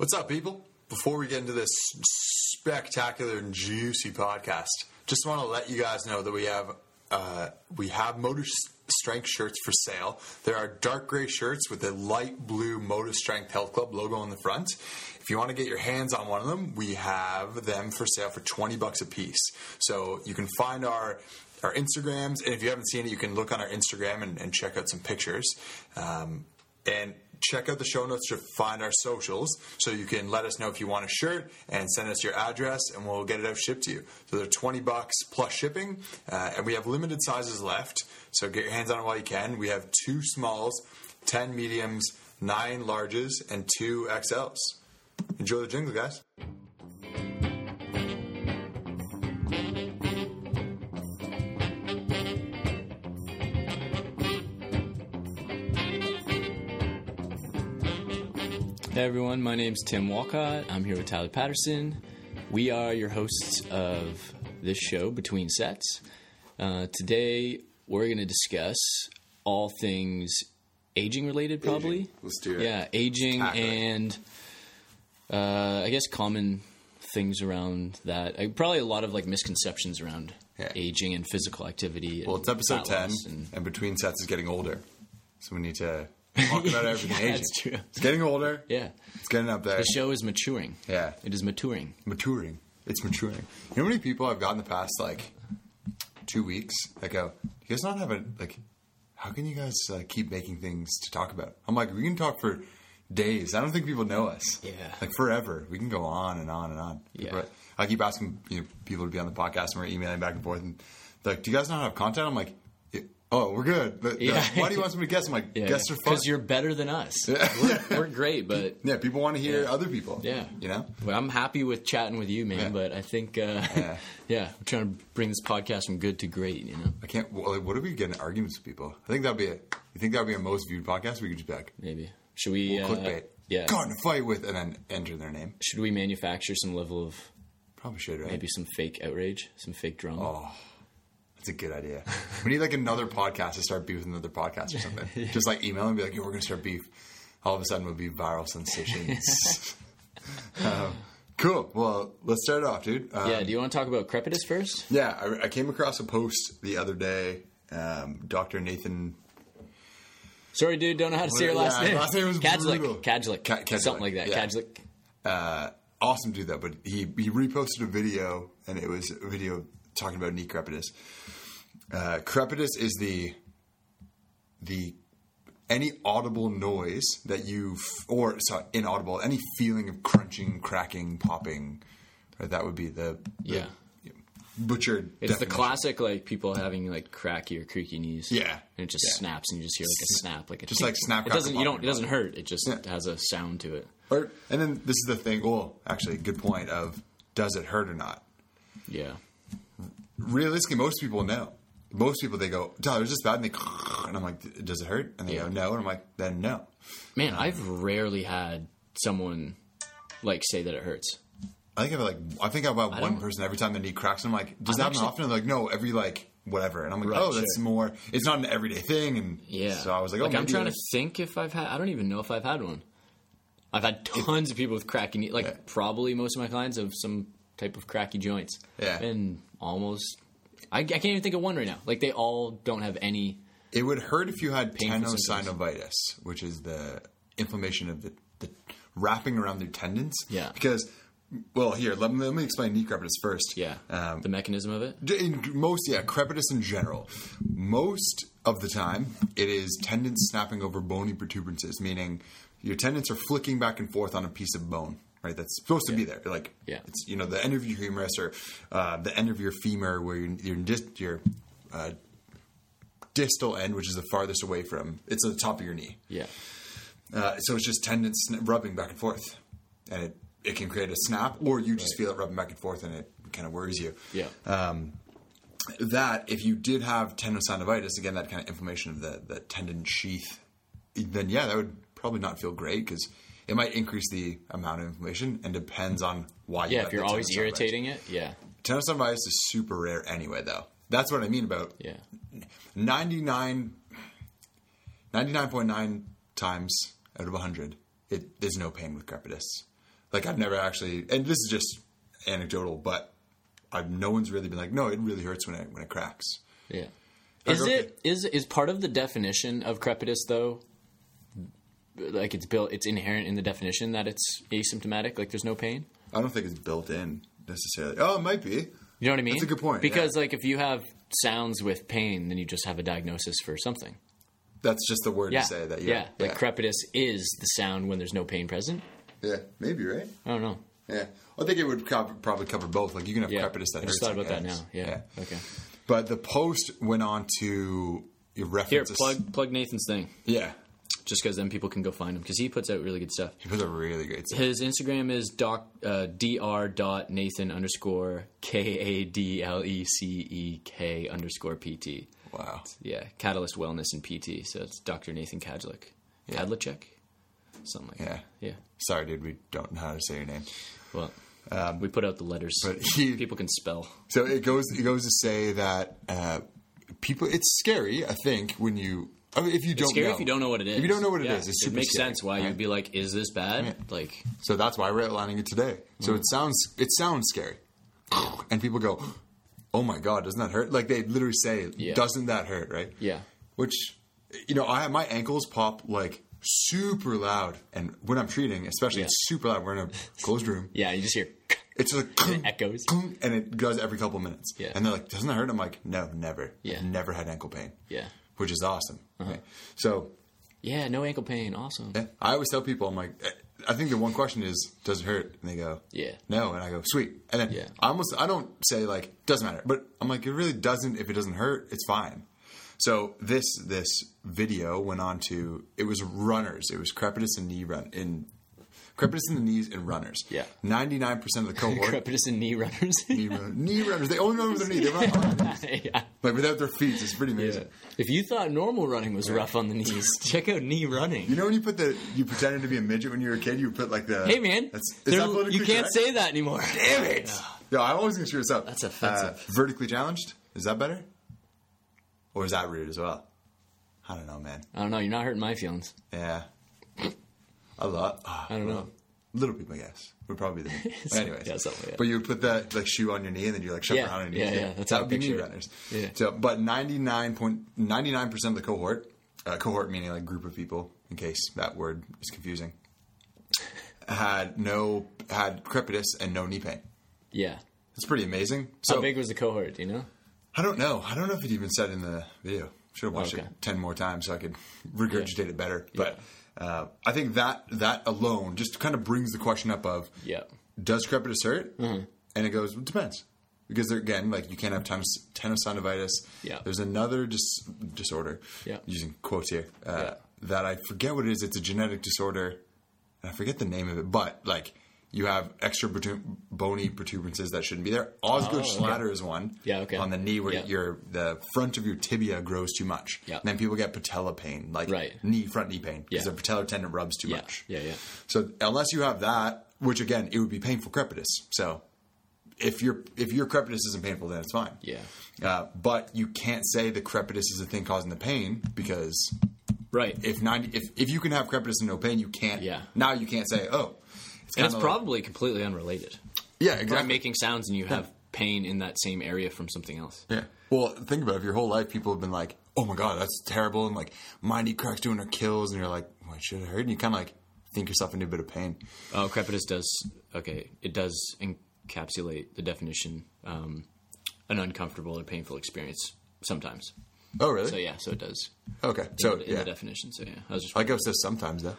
What's up, people? Before we get into this spectacular and juicy podcast, just want to let you guys know that we have uh, we have Motor Strength shirts for sale. There are dark gray shirts with a light blue Motor Strength Health Club logo on the front. If you want to get your hands on one of them, we have them for sale for twenty bucks a piece. So you can find our our Instagrams, and if you haven't seen it, you can look on our Instagram and, and check out some pictures. Um, and check out the show notes to find our socials so you can let us know if you want a shirt and send us your address and we'll get it out shipped to you. So they're 20 bucks plus shipping uh, and we have limited sizes left. So get your hands on it while you can. We have two smalls, 10 mediums, nine larges, and two XLs. Enjoy the jingle, guys. Hey everyone, my name's Tim Walcott. I'm here with Tyler Patterson. We are your hosts of this show, Between Sets. Uh, today, we're going to discuss all things aging related, probably. Aging. Let's do it. Yeah, aging and uh, I guess common things around that. Uh, probably a lot of like misconceptions around Yeah. aging and physical activity. Well, it's episode 10, and- and between sets is getting older. So we need to talk about everything Yeah, aging. that's true. It's getting older. yeah, It's getting up there. the show is maturing. Yeah. it is maturing. maturing. It's maturing. You know how many people I've got in the past like two weeks that go, "You guys not have a like? How can you guys uh, keep making things to talk about?" I'm like, we can talk for days. I don't think people know us. Yeah. like forever. We can go on and on and on. Yeah. But I keep asking you know, people to be on the podcast, and we're emailing back and forth, and like, "Do you guys not have content?" I'm like. "Yeah, Oh, we're good. But, Yeah. Why do you want somebody to guess? I'm like, Yeah, guests are fun. because you're better than us. we're, we're great, but yeah, people want to hear Yeah. other people. Yeah. you know. Well, I'm happy with chatting with you, man. But I think, uh, Yeah. yeah. I'm trying to bring this podcast from good to great. You know, I can't. Well, what if we get in arguments with people? I think that'd be it. You think that'd be a most viewed podcast? We could just be like, maybe should we? well, uh, clickbait. Yeah. Got in a fight with, and then enter their name. Should we manufacture some level of Probably should, right? maybe some fake outrage, some fake drama? Oh, that's a good idea. we need like another podcast to start beef with another podcast or something. Just like email and be like, "Yo, we're gonna start beef." All of a sudden, we'll be viral sensations. um, cool. Well, let's start it off, dude. Um, yeah. Do you want to talk about Crepitus first? Yeah, I, I came across a post the other day. Um, Dr. Nathan Sorry, dude. Don't know how to say your Yeah, last name. last name was brutal. Kadlik. Kadlik. Ka- Kadlik, Something like that. yeah. Kadlik. uh, awesome dude though, but he he reposted a video and it was a video talking about knee crepitus. Uh, crepitus is the the any audible noise that you f- or sorry inaudible any feeling of crunching, cracking, popping. Right, that would be the, the Yeah. butchered. It's the classic like people having like cracky or creaky knees. Yeah. and it just Yeah. snaps, and you just hear like a snap, like a Just tick. like snap, It doesn't. You don't. It doesn't hurt. It just Yeah. has a sound to it. Or, and then this is the thing. Well, actually, good point. Of does it hurt or not? Yeah. Realistically, most people know. Most people they go, Tyler, is this bad? And they, and I'm like, does it hurt? And they Yeah. go, no. And I'm like, then no. Man, I've rarely had someone like say that it hurts. I think I've like, I think I've about one person every time the knee cracks. And I'm like, does I'm that happen often? And they're like, no, every like whatever. And I'm like, Right, oh, that's sure. more. It's not an everyday thing. And Yeah. so I was like, oh, like I'm trying to think if I've had. I don't even know if I've had one. I've had tons of people with cracky knee. Like Yeah. probably most of my clients have some type of cracky joints. Yeah. And almost, I, I can't even think of one right now. Like they all don't have any. It would hurt if you had Painful symptoms. tenosynovitis, which is the inflammation of the, the wrapping around their tendons. Yeah. Because, well, here, let me, let me explain knee crepitus first. Yeah. Um, the mechanism of it. in most yeah crepitus in general most of the time it is tendons snapping over bony protuberances meaning your tendons are flicking back and forth on a piece of bone right that's supposed to be there like Yeah. it's you know the end of your humerus or uh, the end of your femur where your your, dis- your uh, distal end which is the farthest away from it's at the top of your knee Yeah. uh, so it's just tendons rubbing back and forth, and it, it can create a snap, or you just feel it rubbing back and forth, and it kind of worries you. Yeah. That if you did have tenosynovitis, again, that kind of inflammation of the, the tendon sheath, then yeah, that would probably not feel great because it might increase the amount of inflammation, and depends on why. you yeah. have If you're always irritating it. Yeah. tenosynovitis is super rare anyway, though. That's what I mean about Yeah. 99 99.9 times out of 100 it, there's no pain with crepitus Like I've never actually, and this is just anecdotal, but I've, no one's really been like, no, it really hurts when it when it cracks. Yeah. Is it is is part of the definition of crepitus though? Like it's built, it's inherent in the definition that it's asymptomatic. Like there's no pain. I don't think it's built in necessarily. Oh, it might be. You know what I mean? That's a good point, Because like if you have sounds with pain, then you just have a diagnosis for something. That's just the word Yeah. to say that. yeah. Yeah, Like crepitus is the sound when there's no pain present. yeah, maybe right. I don't know. Yeah, I think it would cover, probably cover both. Like you can have Yeah. crepitus that I just hurts thought about that now. Yeah. Okay. But the post went on to Here, reference. plug plug Nathan's thing, Yeah, just because then people can go find him because he puts out really good stuff. he puts a really great. Stuff. His Instagram is doc uh, dr Nathan underscore k a d l e c e k underscore pt. Wow. Yeah, Catalyst Wellness and PT. So it's Dr. Nathan Kadlik. Kadlecek? Something like Yeah. that. Yeah. Sorry, dude. We don't know how to say your name. Well, we put out the letters. Um, but he- People can spell. So it goes. It goes to say that uh, people. It's scary. I think when you. I mean, if you don't. It's scary know. if you don't know what it is. If you don't know what it Yeah, is, it's it makes scary, sense why right? you'd be like, "Is this bad?" Yeah. Like, So that's why we're outlining it today. So it sounds. It sounds scary, and people go, "Oh my god, doesn't that hurt?" Like they literally say, Yeah. "Doesn't that hurt?" Right? yeah, Which, you know, I have my ankles pop like super loud, and when I'm treating, especially, it's super loud. We're in a closed room. yeah. You just hear. It's like It echoes. and it goes every couple minutes. Yeah. And they're like, "Doesn't that hurt?" I'm like, "No, never. Yeah. I've never had ankle pain." Yeah, Which is awesome. Uh-huh. Okay. So yeah. No ankle pain. Awesome. yeah, I always tell people, I'm like, I think the one question is, "Does it hurt?" And they go, Yeah. no, and I go, "Sweet." And then Yeah. I almost, I don't say like, "Doesn't matter," but I'm like, it really doesn't. If it doesn't hurt, it's fine. So this this video went on to it was runners. It was crepitus and knee run in crepitus in the knees and runners. Yeah. ninety nine percent of the cohort. Crepitus in knee runners. knee, run, knee runners. They only run with their knee. They run on their knees. yeah. like without their feet. It's pretty amazing. If you thought normal running was rough on the knees, check out knee running. You know when you put the you pretended to be a midget when you were a kid, you put like the hey man, That's, is that you can't correct? say that anymore. Damn it! Yeah, I'm always gonna screw this up. That's offensive. Uh, vertically challenged is that better, or is that rude as well? I don't know, man. I don't know. You're not hurting my feelings. Yeah, a lot. Ah, I don't know. Little people, I guess, would probably the. But anyways, Yeah, like but you would put that like shoe on your knee and then you like shove Yeah, around on your yeah, knee. yeah, that's that would be knee runners. Yeah. So, but ninety nine point ninety nine percent of the cohort, uh, cohort meaning like group of people, in case that word is confusing, had no had crepitus and no knee pain. Yeah. That's pretty amazing. So How big was the cohort? Do you know? I don't know. I don't know if it even said in the video. Should have watched Okay. it ten more times so I could regurgitate it better. But uh, I think that that alone just kind of brings the question up of Yeah. does crepitus hurt? And it goes it depends because there, again, like you can't have tennis, tenosynovitis. Yeah. There's another dis- disorder. Yeah. Using quotes here uh, Yeah. that I forget what it is. It's a genetic disorder. And I forget the name of it, but like. You have extra protu- bony protuberances that shouldn't be there. Osgood Oh, okay. Schlatter is one Yeah, okay. on the knee where Yeah. your the front of your tibia grows too much. Yeah. And then people get patella pain, like Right. knee front knee pain because Yeah. their patellar tendon rubs too Yeah. much. Yeah, yeah. So unless you have that, which again it would be painful crepitus. So if your if your crepitus isn't painful, then it's fine. Yeah. Uh, but you can't say the crepitus is the thing causing the pain because Right. if ninety if, if you can have crepitus and no pain, you can't. Yeah. Now you can't say oh. It's and it's kinda like- probably completely unrelated. yeah You're exactly making sounds and you have pain in that same area from something else. Yeah. Well, think about it. If your whole life people have been like, "Oh my god, that's terrible," and like my knee cracks doing her kills, and you're like, "What should it hurt?" And you kind of like think yourself into a bit of pain. Oh, crepitus does. Okay, it does encapsulate the definition um, an uncomfortable or painful experience sometimes. Oh, really? So yeah, so it does. Okay. In, So in yeah, the definition. So yeah, I was just. I like how it says sometimes though.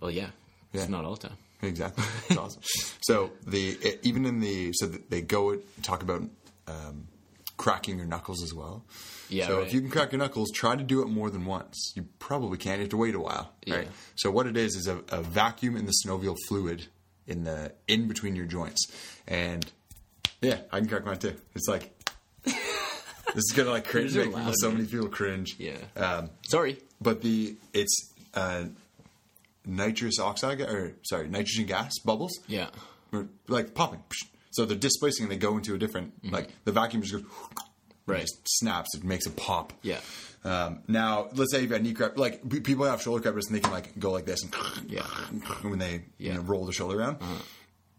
well, yeah, Yeah. It's not all time. Exactly. It's awesome. So the it, even in the so they go talk about um, cracking your knuckles as well. Yeah, So right. if you can crack your knuckles, try to do it more than once. You probably can't. You have to wait a while. Right. Yeah. So what it is is a, a vacuum in the synovial fluid in the in between your joints, and yeah, I can crack mine too. It's like. this is gonna like cringe, make so many people cringe. Yeah. Um, Sorry. but the it's uh, nitrous oxide or sorry nitrogen gas bubbles Yeah. like popping so they're displacing and they go into a different Mm-hmm. like the vacuum just goes Right. It just snaps. It makes a pop. Yeah. Um, now, let's say you've got knee crepitus. Like p- people have shoulder crepitus, and they can like go like this, and Yeah. when they you know, roll the shoulder around.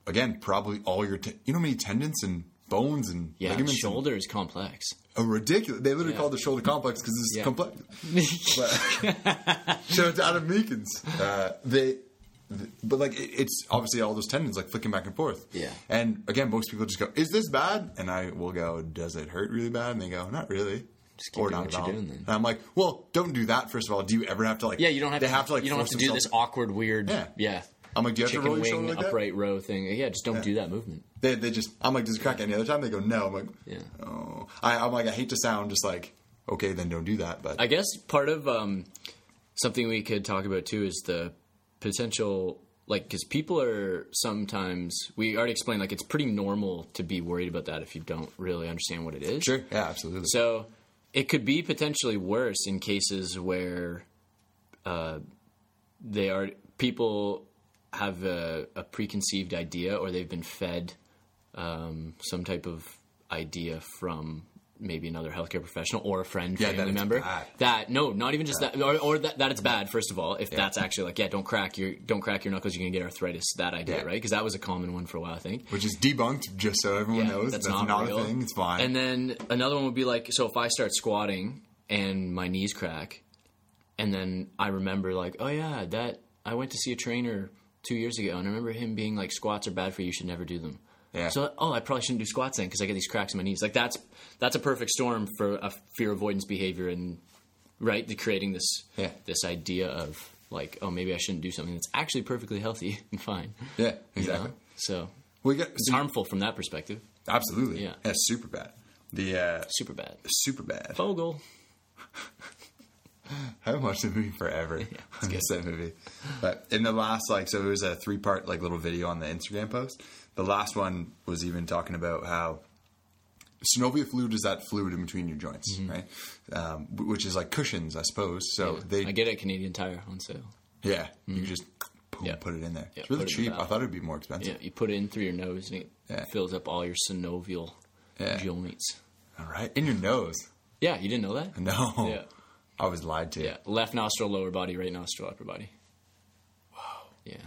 Again, probably all your te- you know how many tendons and bones and Yeah, ligaments. and- shoulder is complex. A ridiculous. They literally Yeah. call the shoulder complex because it's Yeah. complex. But, shout out to Adam Meakins. Uh, they, th- but like it, it's obviously all those tendons like flicking back and forth. Yeah. And again, most people just go, "Is this bad?" And I will go, "Does it hurt really bad?" And they go, "Not really." Just keep doing what you're doing then. And I'm like, "Well, don't do that. First of all, do you ever have to like? Yeah, you don't have They to. have to like. you don't have to do this awkward, weird. Yeah. yeah. I'm like, do you have to Chicken roll your shoulder wing like that? upright row thing. Yeah, just don't do that movement. They, they just. I'm like, does it crack any other time? They go, no. I'm like, Yeah. oh. I, I'm like, I hate to sound just like, okay, then don't do that. But I guess part of um, something we could talk about too is the potential, like, because people are sometimes. We already explained, like, it's pretty normal to be worried about that if you don't really understand what it is. sure, yeah, absolutely. So it could be potentially worse in cases where uh, they are people have a, a preconceived idea or they've been fed um, some type of idea from maybe another healthcare professional or a friend, Yeah, that family it's member. bad. That no, not even just that, or, or that, that it's bad. First of all, if that's actually like, yeah, don't crack your don't crack your knuckles, you're gonna get arthritis. That idea, Yeah. right? Because that was a common one for a while, I think. Which is debunked, just so everyone knows. That's, not, real. a thing. It's fine. And then another one would be like, so if I start squatting and my knees crack, and then I remember like, oh yeah, that I went to see a trainer two years ago, and I remember him being like, squats are bad for you, you should never do them. Yeah. So oh, I probably shouldn't do squats then because I get these cracks in my knees. Like that's that's a perfect storm for a fear avoidance behavior and right, the creating this Yeah. this idea of like, oh, maybe I shouldn't do something that's actually perfectly healthy and fine. yeah, you know? exactly. So We got it's harmful from that perspective. absolutely. Yeah. it's super bad. The uh, Super bad. super bad. Fogell. I haven't watched the movie forever. I miss that movie. But in the last, like, so it was a three part, like, little video on the Instagram post. The last one was even talking about how synovial fluid is that fluid in between your joints, right? Um, which is like cushions, I suppose. So they, I get it at Canadian Tire on sale. yeah, you just boom, Yeah. put it in there. Yeah, it's really cheap. I thought it'd be more expensive. Yeah, you put it in through your nose and it Yeah. fills up all your synovial Yeah. joints. All right, in your nose. Yeah, you didn't know that? No, Yeah. I was lied to. Yeah, left nostril, lower body, right nostril, upper body. Wow. Yeah.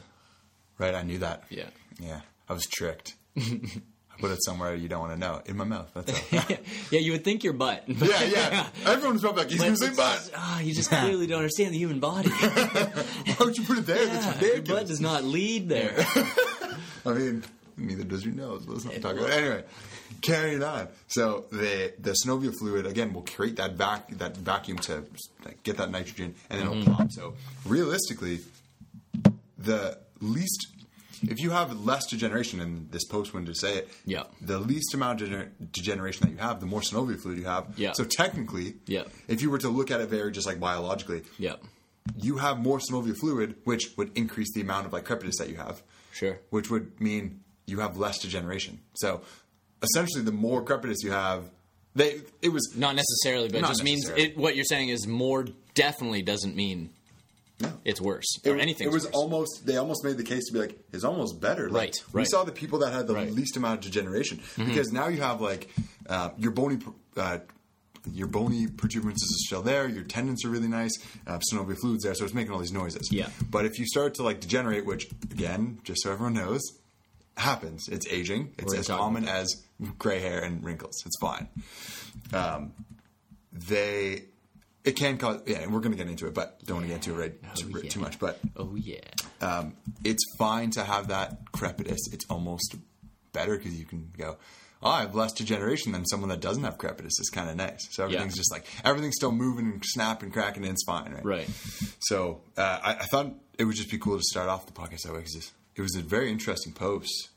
Right, I knew that. Yeah. Yeah, I was tricked. I put it somewhere you don't want to know. In my mouth. That's all. yeah, you would think your butt. yeah, yeah. Everyone's probably like, he's going to say butt. Ah, you just clearly don't understand the human body. Why would you put it there? That's Yeah, your butt does not lead there. I mean, neither does your nose. Let's not talk about it. Anyway, carrying on. So the the synovial fluid again will create that vac that vacuum to like, get that nitrogen, and then Mm-hmm. it'll pop. So realistically, the least if you have less degeneration, and this post went to say it, Yeah. the least amount of degener- degeneration that you have, the more synovial fluid you have. Yeah. So technically, Yeah. if you were to look at it very just like biologically, yeah, you have more synovial fluid, which would increase the amount of like crepitus that you have sure. which would mean you have less degeneration. So essentially, the more crepitus you have, they it was Not necessarily, but it just means it, what you're saying is more definitely doesn't mean No. it's worse it, or anything. It was almost they almost made the case to be like it's almost better. Like, Right, We saw the people that had the Right. Mm-hmm. least amount of degeneration because now you have like uh, your bony. Uh, your bony protuberances is still there. Your tendons are really nice. Uh, synovial fluids there, so it's making all these noises. Yeah. But if you start to like degenerate, which again, just so everyone knows, happens. It's aging. It's as common as gray hair and wrinkles. It's fine. Um, they it can cause yeah, and we're going to get into it, but don't want to get into it right too, Oh, yeah. too much. But oh yeah, um, it's fine to have that crepitus. It's almost better because you can go. Oh, I have less degeneration than someone that doesn't have crepitus. Is kind of nice. So everything's just like everything's still moving and snapping, cracking, and it's fine, right? right. So uh, I, I thought it would just be cool to start off the podcast that way because it was a very interesting post.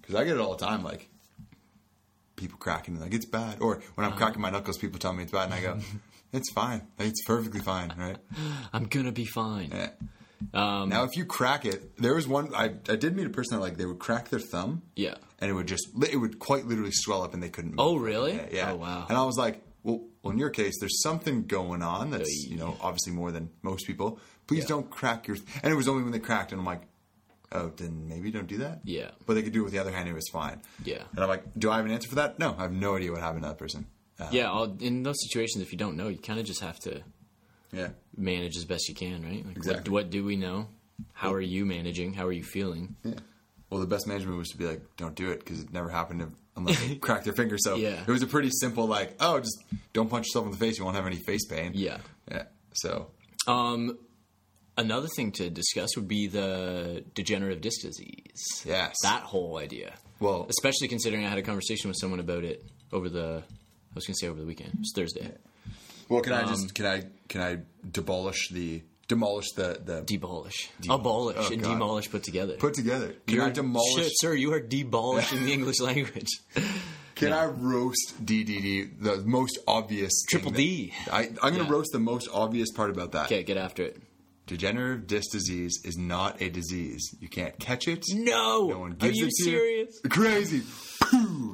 Because I get it all the time, like people cracking like it's bad, or when I'm cracking my knuckles, people tell me it's bad, and I go, "It's fine. It's perfectly fine, right?" I'm gonna be fine. Yeah. Um, Now, if you crack it, there was one I, I did meet a person that like they would crack their thumb, yeah. and it would just it would quite literally swell up, and they couldn't. Move. Oh really? Yeah, yeah. Oh wow. And I was like, well, well, in your case, there's something going on that's you know obviously more than most people. Please Yeah. don't crack your. And it was only when they cracked, and I'm like, oh, then maybe don't do that. Yeah. But they could do it with the other hand, and it was fine. Yeah. And I'm like, do I have an answer for that? No, I have no idea what happened to that person. yeah, all, in those situations, if you don't know, you kind of just have to Yeah. manage as best you can, right? Like, Exactly. what, what do we know? How are you managing? How are you feeling? Yeah. Well, the best management was to be like, don't do it because it never happened to, unless they crack their finger. So Yeah. it was a pretty simple, like, oh, just don't punch yourself in the face. You won't have any face pain. Yeah. Yeah. So Um, another thing to discuss would be the degenerative disc disease. Yes. That whole idea. Well- especially considering I had a conversation with someone about it over the, I was going to say over the weekend. It was Thursday. Well, can I Um, just can I can I demolish the demolish the the Debolish. De- Abolish Oh, and God. demolish put together. put together? Can You're- demolish? Shit, sir, you are debolishing the English language. Can I roast DDD? The most obvious Triple D. that- I, I'm going to Yeah. roast the most obvious part about that. Okay, get after it. Degenerative disc disease is not a disease. You can't catch it. No! No one are you it to serious? Crazy.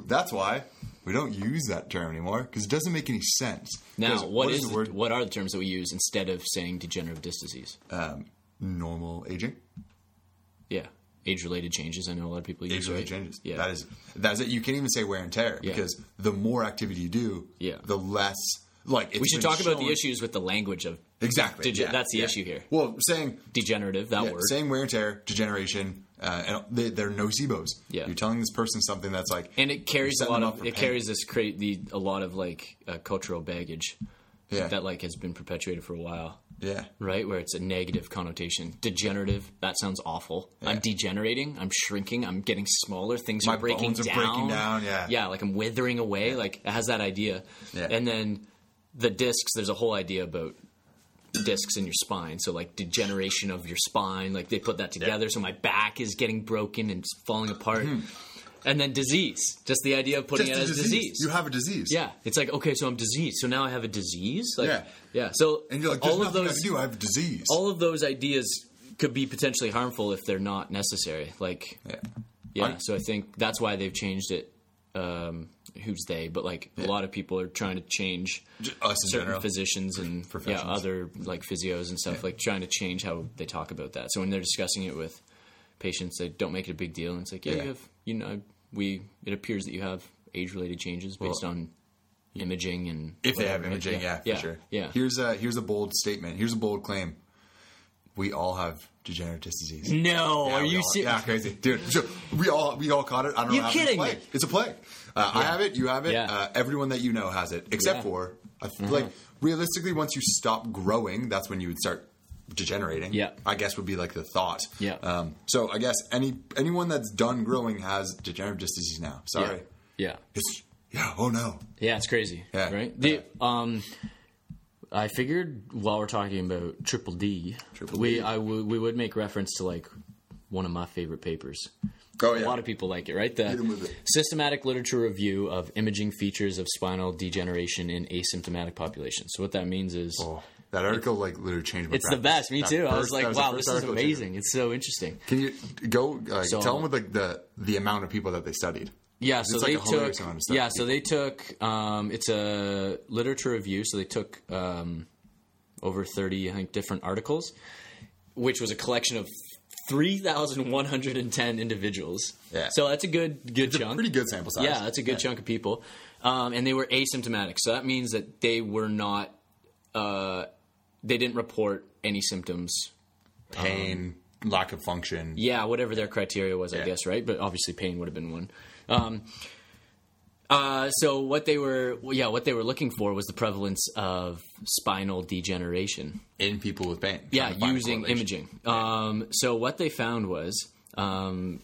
That's why we don't use that term anymore because it doesn't make any sense. Now, Because what is, the word? what are the terms that we use instead of saying degenerative disc disease? Um, normal aging. yeah, age-related changes. I know a lot of people use Age-related right? changes. Yeah, That is that's it. You can't even say wear and tear Yeah. because the more activity you do, Yeah. the less like it's we should talk about the issues with the language of Exactly. Dege- yeah, that's the yeah. issue here. Well, saying degenerative. That yeah, word. saying wear and tear, degeneration, uh, and they, they're nocebos. Yeah. You're telling this person something that's like, and it carries a lot of it pain. carries this cra- the a lot of like uh, cultural baggage yeah, that like has been perpetuated for a while. yeah, right? Where it's a negative connotation. Degenerative, that sounds awful. I'm degenerating, I'm shrinking, I'm getting smaller, things My are breaking bones are down. breaking down, yeah. Yeah, like I'm withering away. Like it has that idea. Yeah. And then the discs, there's a whole idea about discs in your spine. So like degeneration of your spine, like they put that together. So my back is getting broken and falling apart. Hmm. And then disease, just the idea of putting. Just it as disease. You have a disease. yeah, it's like okay, so I'm diseased. So now I have a disease. Like, Yeah. yeah. So and you're like, all of those I do. I have a disease. all of those ideas could be potentially harmful if they're not necessary. Like, yeah, yeah. So I think that's why they've changed it. Um, who's they? But like a lot of people are trying to change certain general. physicians and yeah, other like physios and stuff like trying to change how they talk about that. So when they're discussing it with patients, they don't make it a big deal. And it's like, yeah, Yeah. you have, you know, we. It appears that you have age-related changes based on imaging and If they have whatever, imaging, yeah, for yeah, sure. yeah. Here's a here's a bold statement. Here's a bold claim. We all have degenerative disease. No, Yeah, are you all- serious? Yeah, crazy, dude. So we all we all caught it. I don't You know. kidding it's a me? plague. It's a plague. Uh, I have it. You have it. Yeah. Uh, everyone that you know has it, except Yeah. for I feel like realistically, once you stop growing, that's when you would start degenerating. Yeah. I guess would be like the thought. Yeah. Um, so I guess any anyone that's done growing has degenerative disease now. Sorry. yeah. It's yeah. Oh no. Yeah, it's crazy. Yeah. Right. The um, I figured while we're talking about Triple D, Triple we D. I w- we would make reference to like one of my favorite papers. Oh yeah. A lot of people like it, right? The Hit 'em with it. systematic literature review of imaging features of spinal degeneration in asymptomatic populations. So what that means is. Oh, that article like literally changed my It's the best. Me That too. I was like, the "Wow, this is amazing! It's so interesting." Can you go like So- tell them with like the the amount of people that they studied? Yeah, so like they a hilarious took amount of stuff. yeah, so they took um, it's a literature review. So they took um, over thirty, I think, different articles, which was a collection of three thousand one hundred and ten individuals. Yeah. so that's a good good It's chunk. pretty good sample size. Yeah, that's a good chunk of people, um, and they were asymptomatic. So that means that they were not, uh, they didn't report any symptoms Pain, lack of function. yeah, whatever their criteria was, I guess, right? But obviously, pain would have been one. Um, uh, so what they were, yeah, what they were looking for was the prevalence of spinal degeneration. in people with pain. Yeah, Trying to find a using imaging. Um, so what they found was, um,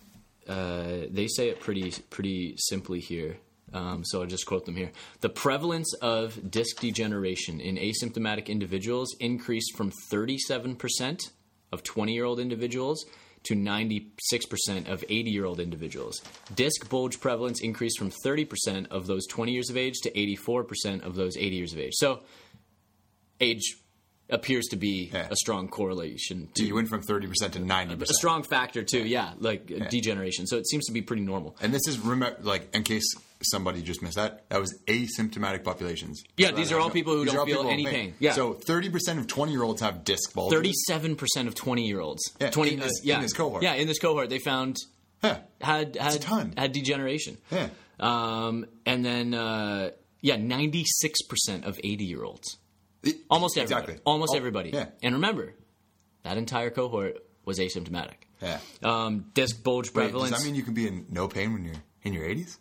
uh, they say it pretty pretty simply here. Um, so I'll just quote them here. The prevalence of disc degeneration in asymptomatic individuals increased from 37% of 20 year old individuals to 96% of 80 year old individuals. Disc bulge prevalence increased from 30% of those 20 years of age to 84% of those 80 years of age. So age appears to be Yeah. a strong correlation to You went from thirty percent to ninety percent. a strong factor too. Yeah, like uh degeneration. So it seems to be pretty normal. And this is like in case somebody just missed that, that was asymptomatic populations. Yeah, these are all people who these don't feel any pain. Yeah. So thirty percent of twenty year olds have disc bulges. Thirty-seven percent of twenty-year-olds, Yeah, twenty, in this- uh, yeah, in this cohort. yeah, in this cohort, they found Yeah. had had had degeneration. Yeah. Um, and then uh, yeah, ninety six percent of eighty year olds. It- Almost everybody. Exactly. Almost Al- everybody. Yeah. And remember, that entire cohort was asymptomatic. Yeah. Um, disc bulge Wait, prevalence. does that mean you can be in no pain when you're in your 80s?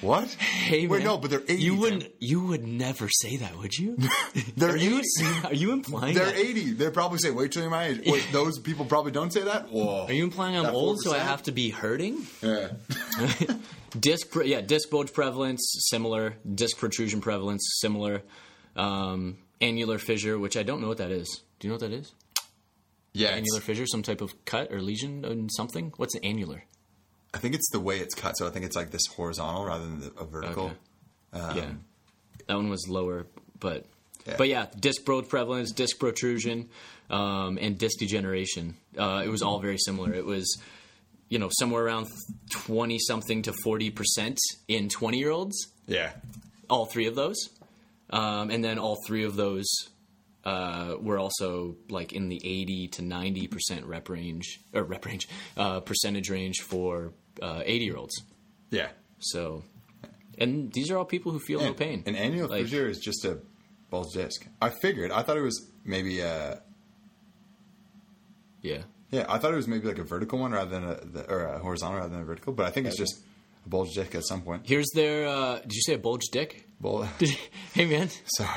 What? Hey, Wait, man, no, but they're 80. You wouldn't. You would never say that, would you? They're are you? 80. Are you implying? They're that? 80. They probably say, wait till you're my age. Wait, those people probably don't say that? Whoa. Are you implying I'm old, so I have to be hurting? Yeah. Disc, yeah, disc bulge prevalence similar. Disc protrusion prevalence similar. Um, annular fissure, which I don't know what that is. Do you know what that is? Yeah. Annular fissure, some type of cut or lesion in something. What's an annular? I think it's the way it's cut. So I think it's like this horizontal rather than the, a vertical. Okay. yeah, that one was lower, but Yeah. but yeah, disc bulge prevalence, disc protrusion, um, and disc degeneration. Uh, it was all very similar. It was you know somewhere around twenty something to forty percent in twenty year olds. Yeah. all three of those, um, and then all three of those uh, were also like in the eighty to ninety percent rep range or rep range uh, percentage range for eighty year olds. Yeah. So, and these are all people who feel no pain. An annual Like- fissure is just a bulge disc. I figured. I thought it was maybe a. Yeah, Yeah, I thought it was maybe like a vertical one rather than a, the, or a horizontal rather than a vertical, but I think it's just a bulge disc at some point. here's their. Uh, did you say a bulge dick? Bul- hey man, Sorry,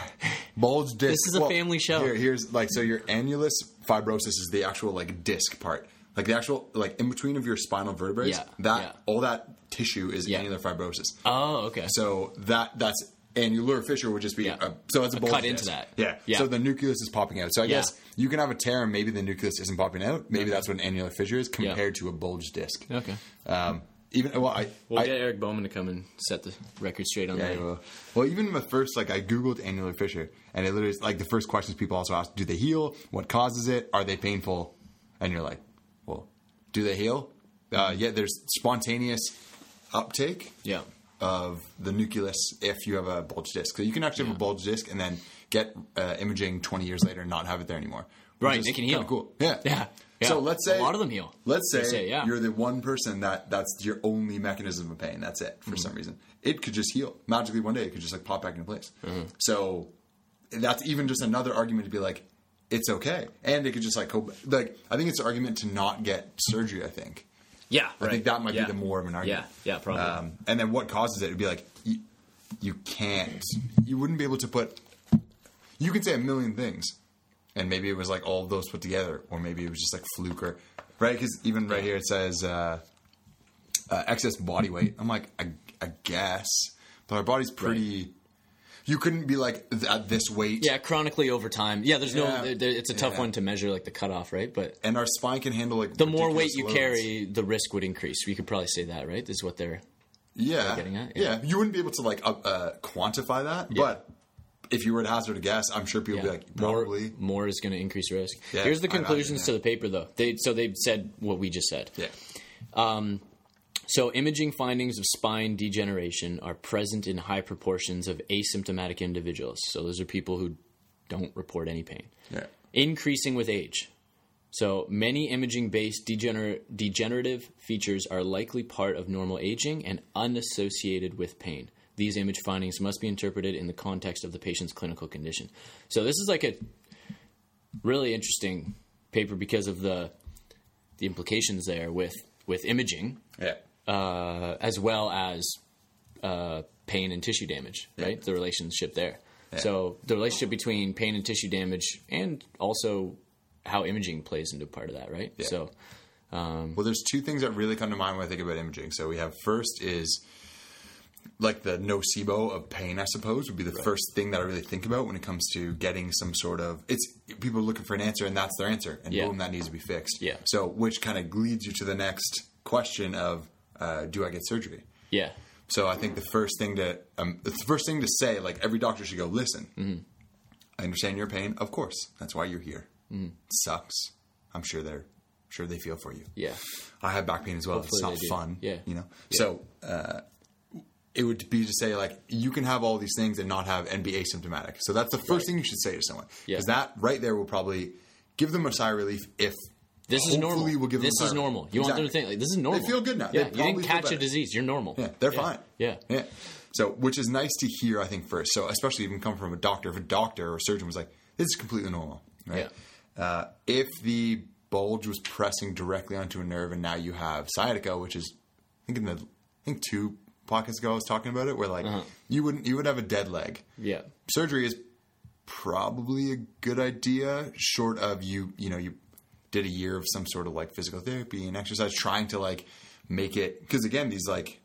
bulge disc. This is a family show. Here, here's like so your annulus fibrosus is the actual like disc part, like the actual like in between of your spinal vertebrae. Yeah, that yeah. all that tissue is Yeah. annular fibrosis. oh okay. So that that's annular fissure would just be Yeah. a, so it's a, A cut disc. into that. Yeah. Yeah. So the nucleus is popping out. So I guess you can have a tear and maybe the nucleus isn't popping out. Maybe that's what an annular fissure is compared to a bulge disc. okay, Um, even well, I, we'll I get Eric Bowman to come and set the record straight on yeah, that. will. Well, even the first, like, I googled annular fissure, and it literally like the first questions people also ask: Do they heal? What causes it? Are they painful? And you're like, well, do they heal? Uh, yeah, there's spontaneous uptake Yeah. of the nucleus if you have a bulge disc. So you can actually have a bulge disc and then get uh, imaging 20 years later and not have it there anymore. Right, they can heal. Cool. Yeah. Yeah. Yeah. So let's say A lot of them heal. Let's say, say, yeah. you're the one person that that's your only mechanism of pain. That's it for Mm-hmm. some reason. It could just heal magically one day. It could just like pop back into place. Mm-hmm. So that's even just another argument to be like, it's okay, and it could just like go like I think it's an argument to not get surgery. I think. Yeah, I think that might yeah. be the more of an argument. Yeah, yeah, probably. Um, and then what causes it? It'd be like you, you can't, you wouldn't be able to put. You could say a million things, and maybe it was like all of those put together, or maybe it was just like fluke or right. Because even right here it says uh, uh, excess body weight. I'm like, I, I guess, but our body's pretty. You couldn't be like th- at this weight. Yeah, chronically over time. Yeah, there's Yeah. no. There, it's a tough Yeah. one to measure, like the cutoff, right? But And our spine can handle like the more weight you loads. carry, the risk would increase. We could probably say that, right? This is what they're. yeah, getting at? Yeah. Yeah. you wouldn't be able to like uh, uh, quantify that, but if you were to hazard a guess, I'm sure people Yeah. would be like, probably. More, more is going to increase risk. Yeah, Here's the conclusions to the paper, though. They so they said what we just said. Yeah. Um, so, imaging findings of spine degeneration are present in high proportions of asymptomatic individuals. So, those are people who don't report any pain. Yeah. Increasing with age. So, many imaging based degener- degenerative features are likely part of normal aging and unassociated with pain. These image findings must be interpreted in the context of the patient's clinical condition. So, this is like a really interesting paper because of the the implications there with with imaging Yeah. uh, as well as uh, pain and tissue damage, right? The relationship there. So the relationship between pain and tissue damage, and also how imaging plays into part of that, right? So Um, Well, there's two things that really come to mind when I think about imaging. So we have first is like the nocebo of pain, I suppose, would be the first thing that I really think about when it comes to getting some sort of it's people looking for an answer and that's their answer and Yeah. boom that needs to be fixed. Yeah. So which kind of leads you to the next question of uh, do I get surgery? yeah, So I think the first thing to um, the first thing to say, like every doctor should go, listen. Mm-hmm. I understand your pain. Of course, that's why you're here. Mm-hmm. sucks. I'm sure they're sure they feel for you. yeah, I have back pain as well. Hopefully it's not fun. Yeah. You know? So uh, it would be to say, like, you can have all these things and not have and be asymptomatic. So that's the first thing you should say to someone. Yeah. Because that right there will probably give them a sigh of relief if this is normal. We'll give them this is normal. You want them to think like this is normal. They feel good now. They Yeah, you didn't catch a disease. You're normal. Yeah, they're fine. Yeah. Yeah. So, which is nice to hear, I think, first. So, especially even come from a doctor. If a doctor or a surgeon was like, this is completely normal, right? Uh, if the bulge was pressing directly onto a nerve and now you have sciatica, which is, I think in the, I think two podcasts ago I was talking about it, where like, uh-huh. you wouldn't, you would have a dead leg. Yeah. Surgery is probably a good idea, short of you, you know, you did a year of some sort of like physical therapy and exercise, trying to like make it, because again, these like,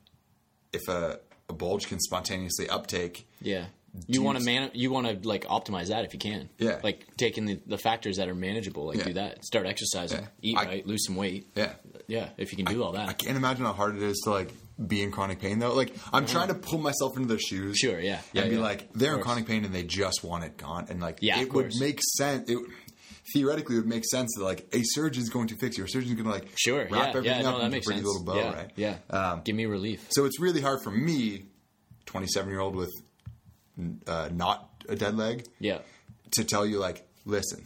if a, a bulge can spontaneously uptake, Yeah. You want to man. You want to like optimize that if you can. Yeah. Like taking the, the factors that are manageable. Like Yeah. do that. Start exercising. Yeah. Eat I- right. Lose some weight. yeah. Yeah. If you can do all that. I can't imagine how hard it is to like be in chronic pain though. Like I'm trying to pull myself into their shoes. Sure, yeah. Yeah, and be yeah. like, they're in chronic pain and they just want it gone. And like, Yeah, it would make sense. It theoretically it would make sense that like a surgeon's going to fix you. A surgeon's going to like Sure. wrap yeah. everything Yeah. up No, into a pretty sense. little bow, yeah. right? Yeah. Um, Give me relief. So it's really hard for me, 27 year old with uh, not a dead leg, Yeah. to tell you like, listen,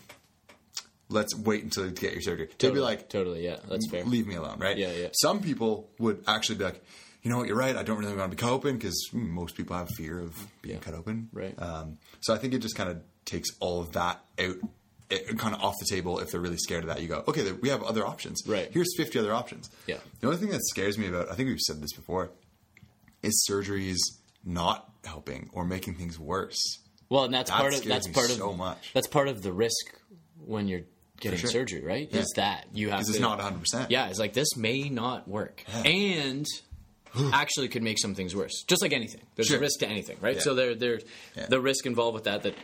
let's wait until you get your surgery. They'd be like, totally. Yeah. That's fair. leave me alone, right? Yeah, yeah. Some people would actually be like, you know what, you're right. I don't really want to be cut open because most people have fear of being Yeah. cut open. Right. Um, so I think it just kind of takes all of that out, it, kind of off the table. If they're really scared of that, you go, okay, we have other options. Right. Here's 50 other options. Yeah. The only thing that scares me about, I think we've said this before, is surgeries not helping or making things worse. Well, and that's That part of that's part of so much. that's part of the risk when you're getting sure. surgery, right? Yeah. Is that you have Because to it's not 100%. Yeah, it's like this may not work, Yeah. and actually could make some things worse. Just like anything, there's Sure. a risk to anything, right? Yeah. So there, there, Yeah. the risk involved with that that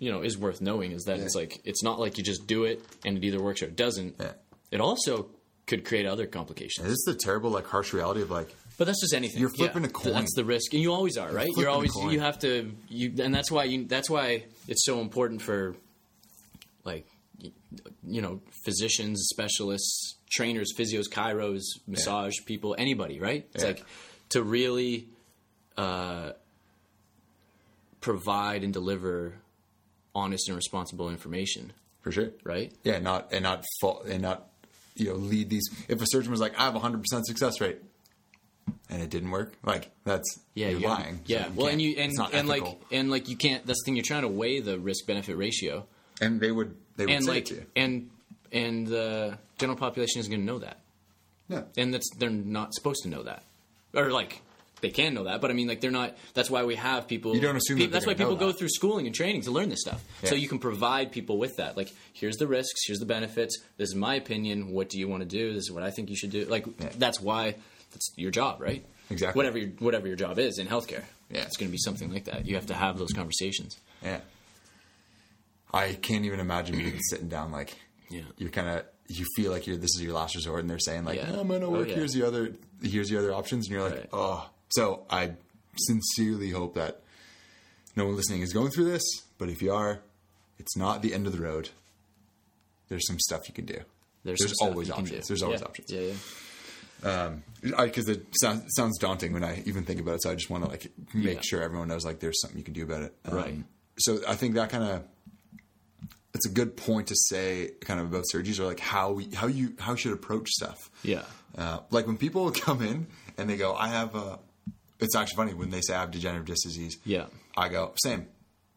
you know is worth knowing is that it's like it's not like you just do it and it either works or it doesn't. Yeah. It also could create other complications. This is the terrible, like, harsh reality of like, But that's just anything. You're flipping Yeah. a coin. That's the risk, and you always are, right? You're a always you have to you, and that's why you. That's why it's so important for, like, you know, physicians, specialists, trainers, physios, chiros, massage people, anybody, right? It's Yeah. like to really uh, provide and deliver honest and responsible information, for sure. right? Yeah, not and not fault and not you know lead these. If a surgeon was like, "I have a hundred percent success rate," and it didn't work, like that's Yeah, you're you gotta- lying. So Yeah, well, and you and, and like and like you can't. That's the thing. You're trying to weigh the risk benefit ratio. And they would they would and say like it to you. and and the general population is going to know that, Yeah, and that's they're not supposed to know that, or like they can know that, but I mean like they're not. That's why we have people. You don't assume that that's why people go that. through schooling and training to learn this stuff, so you can provide people with that. Like here's the risks, here's the benefits. This is my opinion. What do you want to do? This is what I think you should do. Like Yeah. that's why that's your job, right? Exactly. Whatever your, whatever your job is in healthcare, Yeah. it's going to be something like that. You have to have those conversations. yeah. I can't even imagine you sitting down like Yeah. you're kind of you feel like you're this is your last resort, and they're saying like, Yeah. "No, I'm gonna Oh, work. yeah. Here's the other here's the other options," and you're like, Right. "Oh." So I sincerely hope that no one listening is going through this, but if you are, it's not the end of the road. There's some stuff you can do. There's, There's always options. There's always Yeah. options. Yeah, yeah. because it sounds, sounds daunting when I even think about it. So I just want to like make Yeah. sure everyone knows like there's something you can do about it. Um, Right. So I think that kind of it's a good point to say kind of about surgeries or like how we, how you how you should approach stuff. Yeah. Uh, like when people come in and they go, I have a. It's actually funny when they say I have degenerative disc disease. Yeah. I go same,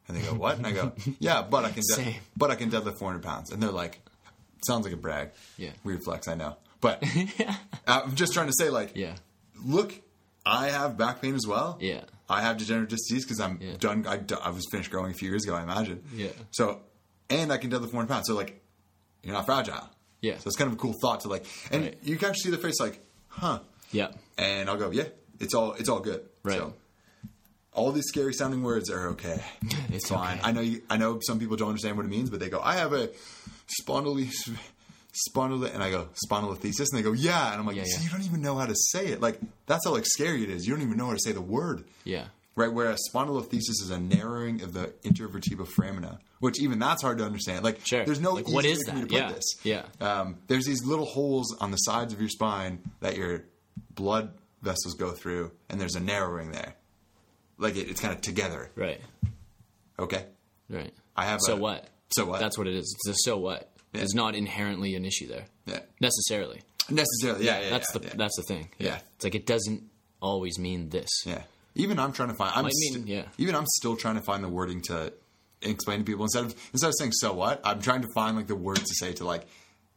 and they go what? And I go yeah, but I can de- Same. but I can deadlift 400 pounds, and they're like, sounds like a brag. Yeah. Weird flex, I know, but yeah. I'm just trying to say like Yeah. look, I have back pain as well. Yeah. I have degenerative disc disease because I'm Yeah. done. I, I was finished growing a few years ago, I imagine. Yeah. So, and I can deadlift 400 pounds. So, like, you're not fragile. Yeah. So it's kind of a cool thought to like, and Right. you can actually see the face like, huh? Yeah. And I'll go, yeah, it's all it's all good. Right. So, all these scary sounding words are okay. It's fine. okay. I know you, I know some people don't understand what it means, but they go, I have a spondyly spondyl and I go spondylolisthesis and they go, yeah, and I'm like, Yeah, so yeah. you don't even know how to say it. Like that's how like scary it is. You don't even know how to say the word. Yeah. Right, whereas spondylolisthesis is a narrowing of the intervertebral foramina, which even that's hard to understand. Like, Sure. there's no Like, what is that? to put Yeah. this. Yeah. Um, there's these little holes on the sides of your spine that your blood vessels go through, and there's a narrowing there. Like it, it's kind of together. Right. Okay, Right. I have. So a, what? So what? That's what it is. It's a so what. Yeah. is not inherently an issue there Yeah. necessarily. Necessarily, yeah, yeah. that's the yeah. that's the thing. Yeah. it's like it doesn't always mean this. Yeah. Even I'm trying to find. I'm Might mean, st- yeah. Even I'm still trying to find the wording to explain to people instead of instead of saying so what. I'm trying to find like the words to say to like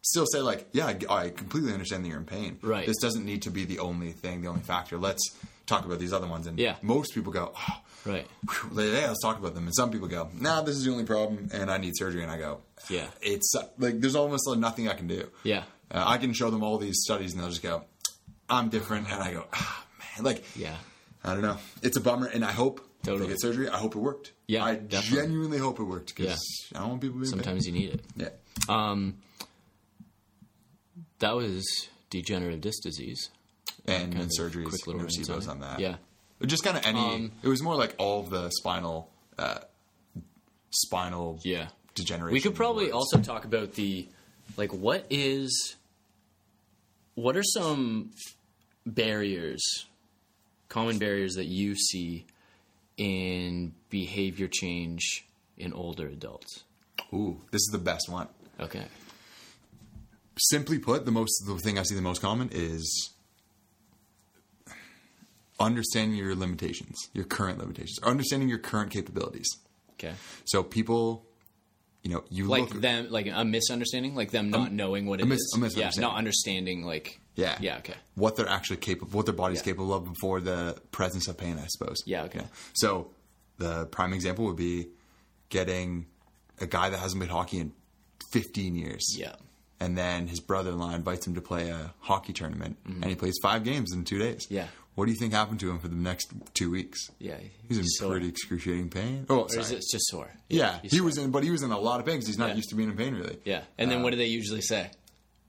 still say like yeah I, I completely understand that you're in pain. Right. This doesn't need to be the only thing, the only factor. Let's talk about these other ones. And Yeah. most people go. Oh, Right. whew, yeah, let's talk about them. And some people go, nah, this is the only problem, and I need surgery. And I go, Yeah. it's like there's almost like nothing I can do. Yeah. Uh, I can show them all these studies, and they'll just go, I'm different, and I go, ah, man, like, Yeah. I don't know. It's a bummer, and I hope Totally. they get surgery. I hope it worked. Yeah, I definitely. genuinely hope it worked because I don't want people being Sometimes you need it. Yeah, Um, that was degenerative disc disease. and, and surgeries. quick little Nurse on that. Yeah. just kind of any. Um, it was more like all of the spinal, uh, spinal. Yeah. degeneration. We could probably words. also talk about the like what is what are some barriers, common barriers that you see in behavior change in older adults. Ooh, this is the best one. Okay. simply put, the most the thing I see the most common is understanding your limitations, your current limitations, or understanding your current capabilities. Okay. So people, you know, you Like look, them like a misunderstanding, like them not knowing what it is. a mis- a yeah, not understanding like yeah, Yeah, okay. what they're actually capable, what their body's Yeah. capable of before the presence of pain, I suppose. Yeah, okay. So the prime example would be getting a guy that hasn't played hockey in 15 years. Yeah. and then his brother-in-law invites him to play a hockey tournament, and he plays five games in two days. Mm-hmm. Yeah. What do you think happened to him for the next two weeks? Yeah. He's in sore. pretty excruciating pain. Oh, sorry. it just sore? yeah, he's he sore. was in, but he was in a lot of pain because he's not Yeah. used to being in pain, really. Yeah. And then what do they usually say?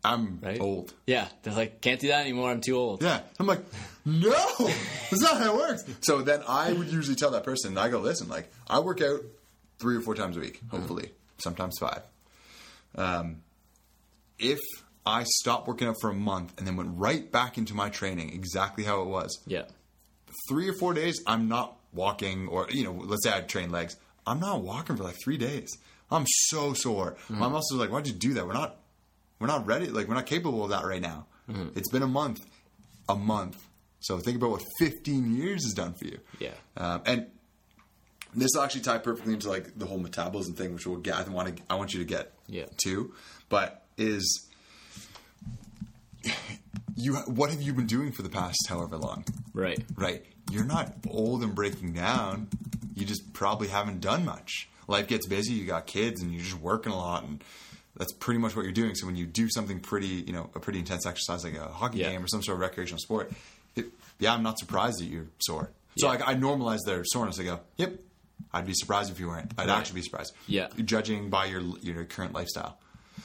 I'm Right? old. Yeah. They're like, can't do that anymore. I'm too old. Yeah, I'm like, no, that's not how it works. So then I would usually tell that person, I go, listen, like I work out three or four times a week, Uh-huh. hopefully, sometimes five. Um, if I stopped working out for a month and then went right back into my training, exactly how it was, Yeah. three or four days, I'm not walking, or you know, let's say I train legs, I'm not walking for like three days. I'm so sore. My muscles are like, why'd you do that? We're not, we're not ready. Like we're not capable of that right now. It's been a month, a month. So think about what 15 years has done for you. Yeah. Um, and this will actually tie perfectly into like the whole metabolism thing, which we'll get. I want to, I want you to get Yeah. to, but is you? What have you been doing for the past however long? Right. right? You're not old and breaking down. You just probably haven't done much. Life gets busy. You got kids, and you're just working a lot, and that's pretty much what you're doing. So when you do something pretty, you know, a pretty intense exercise like a hockey Yeah. game or some sort of recreational sport, it, yeah, I'm not surprised that you're sore. So Yeah. like, I normalize their soreness. I go, yep, I'd be surprised if you weren't. I'd Right. actually be surprised. Yeah. judging by your your current lifestyle.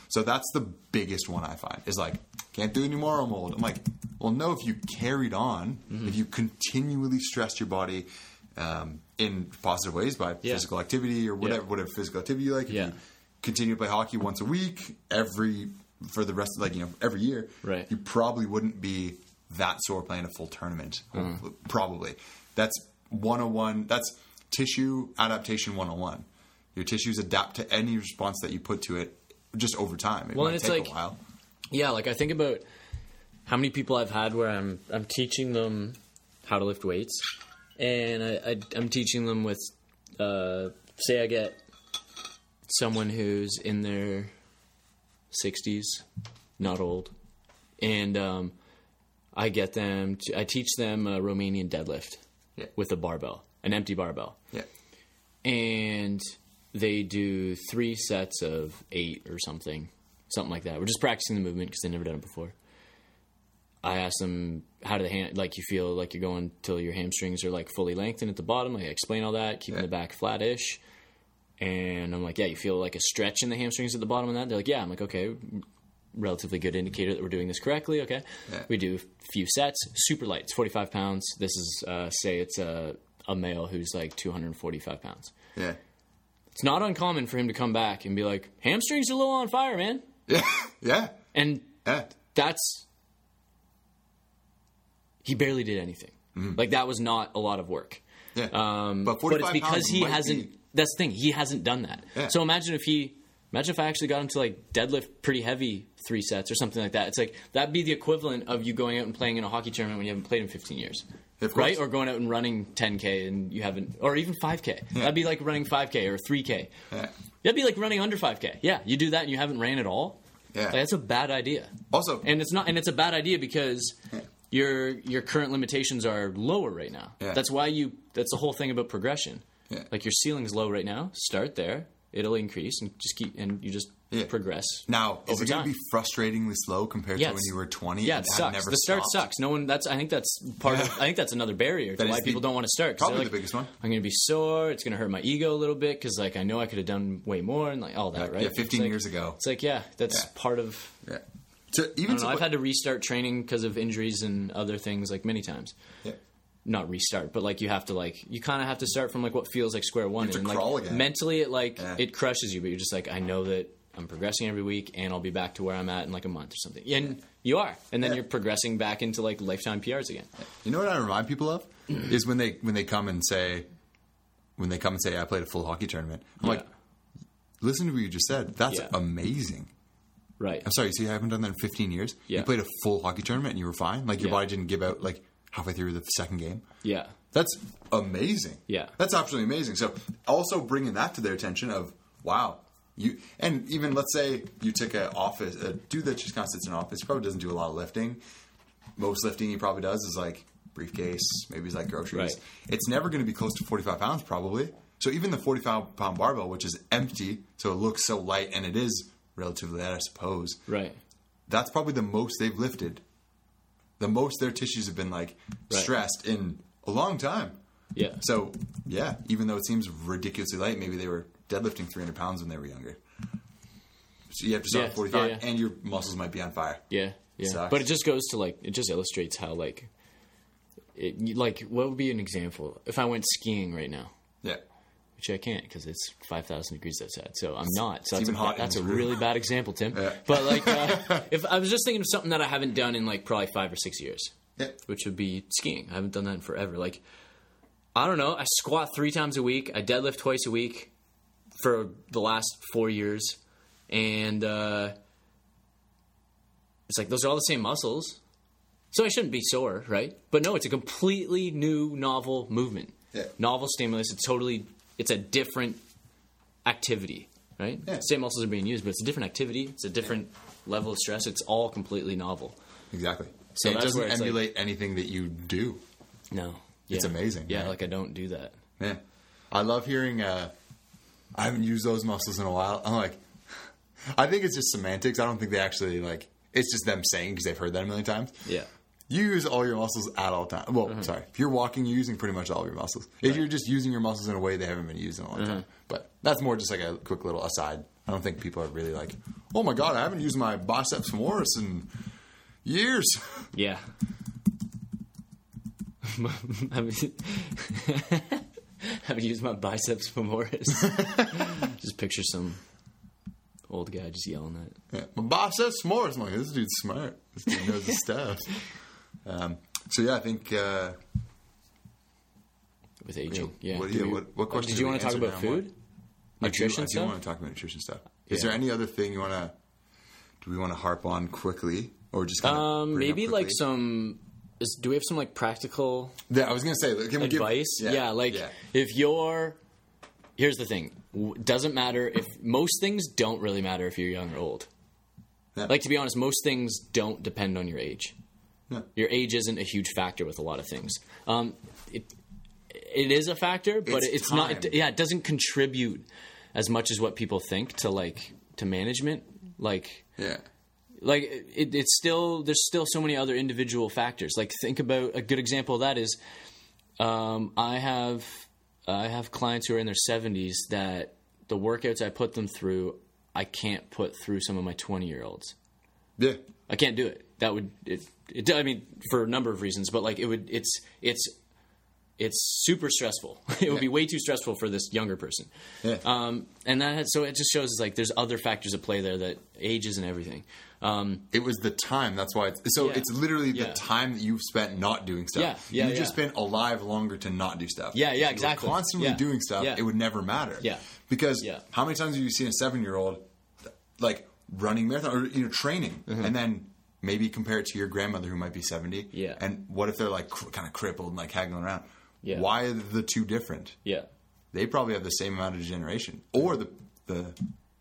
So that's the biggest one I find is like can't do it anymore. I'm old. I'm like, well, no. If you carried on, Mm-hmm. if you continually stressed your body um, in positive ways by Yeah. physical activity or whatever whatever physical activity you like, if Yeah. you continue to play hockey once a week every for the rest of like you know every year, Right. You probably wouldn't be that sore playing a full tournament. Mm-hmm. Probably that's 101. That's tissue adaptation 101. Your tissues adapt to any response that you put to it just over time. It Well, might and it's take like- a while. Yeah, like I think about how many people I've had where I'm I'm teaching them how to lift weights, and I, I I'm teaching them with, uh, say I get someone who's in their 60s, not old, and um, I get them to I teach them a Romanian deadlift Yeah. with a barbell, an empty barbell, Yeah. and they do three sets of eight or something, something like that. We're just practicing the movement because they've never done it before. I ask them how do the hand like you feel like you're going till your hamstrings are like fully lengthened at the bottom. I explain all that, keeping Yeah. the back flat-ish, and I'm like, yeah, you feel like a stretch in the hamstrings at the bottom of that. They're like, yeah. I'm like, okay, relatively good indicator that we're doing this correctly. Okay, Yeah. we do a few sets, super light. It's 45 pounds. This is uh, say it's a a male who's like 245 pounds Yeah. it's not uncommon for him to come back and be like, hamstrings are a little on fire, man. Yeah. Yeah. And Yeah. that's he barely did anything. Like that was not a lot of work. Yeah. Um, But but 45 it's because he hasn't. be- That's the thing. He hasn't done that. Yeah. So imagine if he Imagine if I actually got into like deadlift pretty heavy three sets or something like that. It's like that'd be the equivalent of you going out and playing in a hockey tournament when you haven't played in 15 years. Right? Or going out and running 10K and you haven't, or even 5K. That'd be like running 5K or 3K. Yeah. That'd be like running under 5K. Yeah, you do that and you haven't ran at all. Yeah. Like, that's a bad idea. Also, And it's not, and it's a bad idea because your your current limitations are lower right now. Yeah. That's why you. That's the whole thing about progression. Yeah. Like your ceiling's low right now. Start there. It'll increase and just keep and you just Yeah. progress. now is it going to be frustratingly slow compared Yeah, to when you were 20? Yeah, it sucks. The start stopped? sucks. No one. That's. I think that's part of. I think that's another barrier to why is the- people don't want to start. probably they're the biggest one. I'm going to be sore. It's going to hurt my ego a little bit because like I know I could have done way more and like all that. Yeah, right? yeah, 15 like- years ago. It's like yeah, that's part of. Yeah. I even know, I've had to restart training because of injuries and other things like many times. yeah. Not restart, but like you have to like you kind of have to start from like what feels like square one, and like again. mentally it like Yeah. it crushes you, but you're just like I know that I'm progressing every week, and I'll be back to where I'm at in like a month or something, and you are, and then Yeah. you're progressing back into like lifetime PRs again. You know what I remind people of is when they when they come and say when they come and say I played a full hockey tournament. I'm like, listen to what you just said. That's Yeah. amazing. right? I'm sorry. You see, I haven't done that in 15 years. Yeah. You played a full hockey tournament and you were fine. Like your Yeah. body didn't give out like halfway through the second game. Yeah, That's amazing. Yeah. That's absolutely amazing. So also bringing that to their attention of wow. You and even let's say you took a office a dude that just kind of sits in an office probably doesn't do a lot of lifting. Most lifting he probably does is like briefcase, maybe he's like groceries. Right. It's never going to be close to forty five pounds probably. So even the forty five pound barbell, which is empty, so it looks so light and it is relatively light, I suppose. right. That's probably the most they've lifted. The most their tissues have been like Right. stressed in a long time. Yeah, So yeah, even though it seems ridiculously light, maybe they were deadlifting 300 pounds when they were younger. So you have to start Yeah, at 45, yeah, yeah. and your muscles might be on fire. yeah, yeah. Sucks. But it just goes to like it just illustrates how like it like what would be an example if I went skiing right now. Yeah, which I can't because it's five thousand degrees outside. So I'm not. So that's, a, hot that's a really bad example, Tim. Yeah. But like, uh, if I was just thinking of something that I haven't done in like probably five or six years, yeah, which would be skiing. I haven't done that in forever. Like, I don't know. I squat three times a week. I deadlift twice a week for the last four years, and uh, it's like those are all the same muscles. So I shouldn't be sore, right? But no, it's a completely new, novel movement. Yeah. Novel stimulus. It's totally. It's a different activity, right? Yeah. Same muscles are being used, but it's a different activity. It's a different level of stress. It's all completely novel. exactly. So it doesn't it's like- emulate anything that you do. No, It's amazing, Yeah, right? like I don't do that. Yeah, I love hearing. Uh, I haven't used those muscles in a while. I'm like, I think it's just semantics. I don't think they actually like. It's just them saying because they've heard that a million times. Yeah. You use all your muscles at all times. Well, Mm-hmm. sorry. If you're walking, you're using pretty much all of your muscles. If you're just using your muscles in a way they haven't been used in a long Mm-hmm. time. But that's more just like a quick little aside. I don't think people are really like, oh my God, I haven't used my biceps femoris in years. Yeah. I mean, haven't used my biceps femoris. just picture some old guy just yelling that. Yeah. My biceps femoris. I'm like, this dude's smart. This dude knows his stuff. Um, so yeah, I think. Uh, with aging. Yeah. What, Do yeah, we- what, what questions Did you want to talk about? What- food? I do- Nutrition I do, want to talk about nutrition stuff. Is Yeah. there any other thing you want to? Do we want to harp on quickly, or just Um, maybe like some. Is, do we have some like practical Yeah, I was gonna say, can we give- advice? yeah, like yeah. if you're. Here's the thing. Doesn't matter if most things don't really matter if you're young or old. Yeah. Like to be honest, most things don't depend on your age. Your age isn't a huge factor with a lot of things. Um, it it is a factor, but It's it's, not. It, yeah, it doesn't contribute as much as what people think to like to management. Like yeah, like it, it's still there's still so many other individual factors. Like think about a good example of that is um, I have I have clients who are in their 70s that the workouts I put them through I can't put through some of my 20 year olds. yeah, I can't do it. That would it, it. I mean, for a number of reasons, but like it would. It's it's it's super stressful. it would be way too stressful for this younger person. Yeah. Um, and that had, so it just shows like there's other factors at play there that ages isn't everything. Um, It was the time. That's why. It's, so Yeah. it's literally the Yeah. time that you've spent not doing stuff. Yeah, yeah, You just been alive longer to not do stuff. Yeah, yeah, If you were exactly. constantly doing stuff. Yeah. It would never matter. Yeah. Because Yeah. how many times have you seen a seven-year-old like running marathon or you know training, and then maybe compare it to your grandmother who might be seventy. Yeah. And what if they're like cr- kind of crippled and like haggling around? Yeah. Why are the two different? Yeah. They probably have the same amount of degeneration, or the the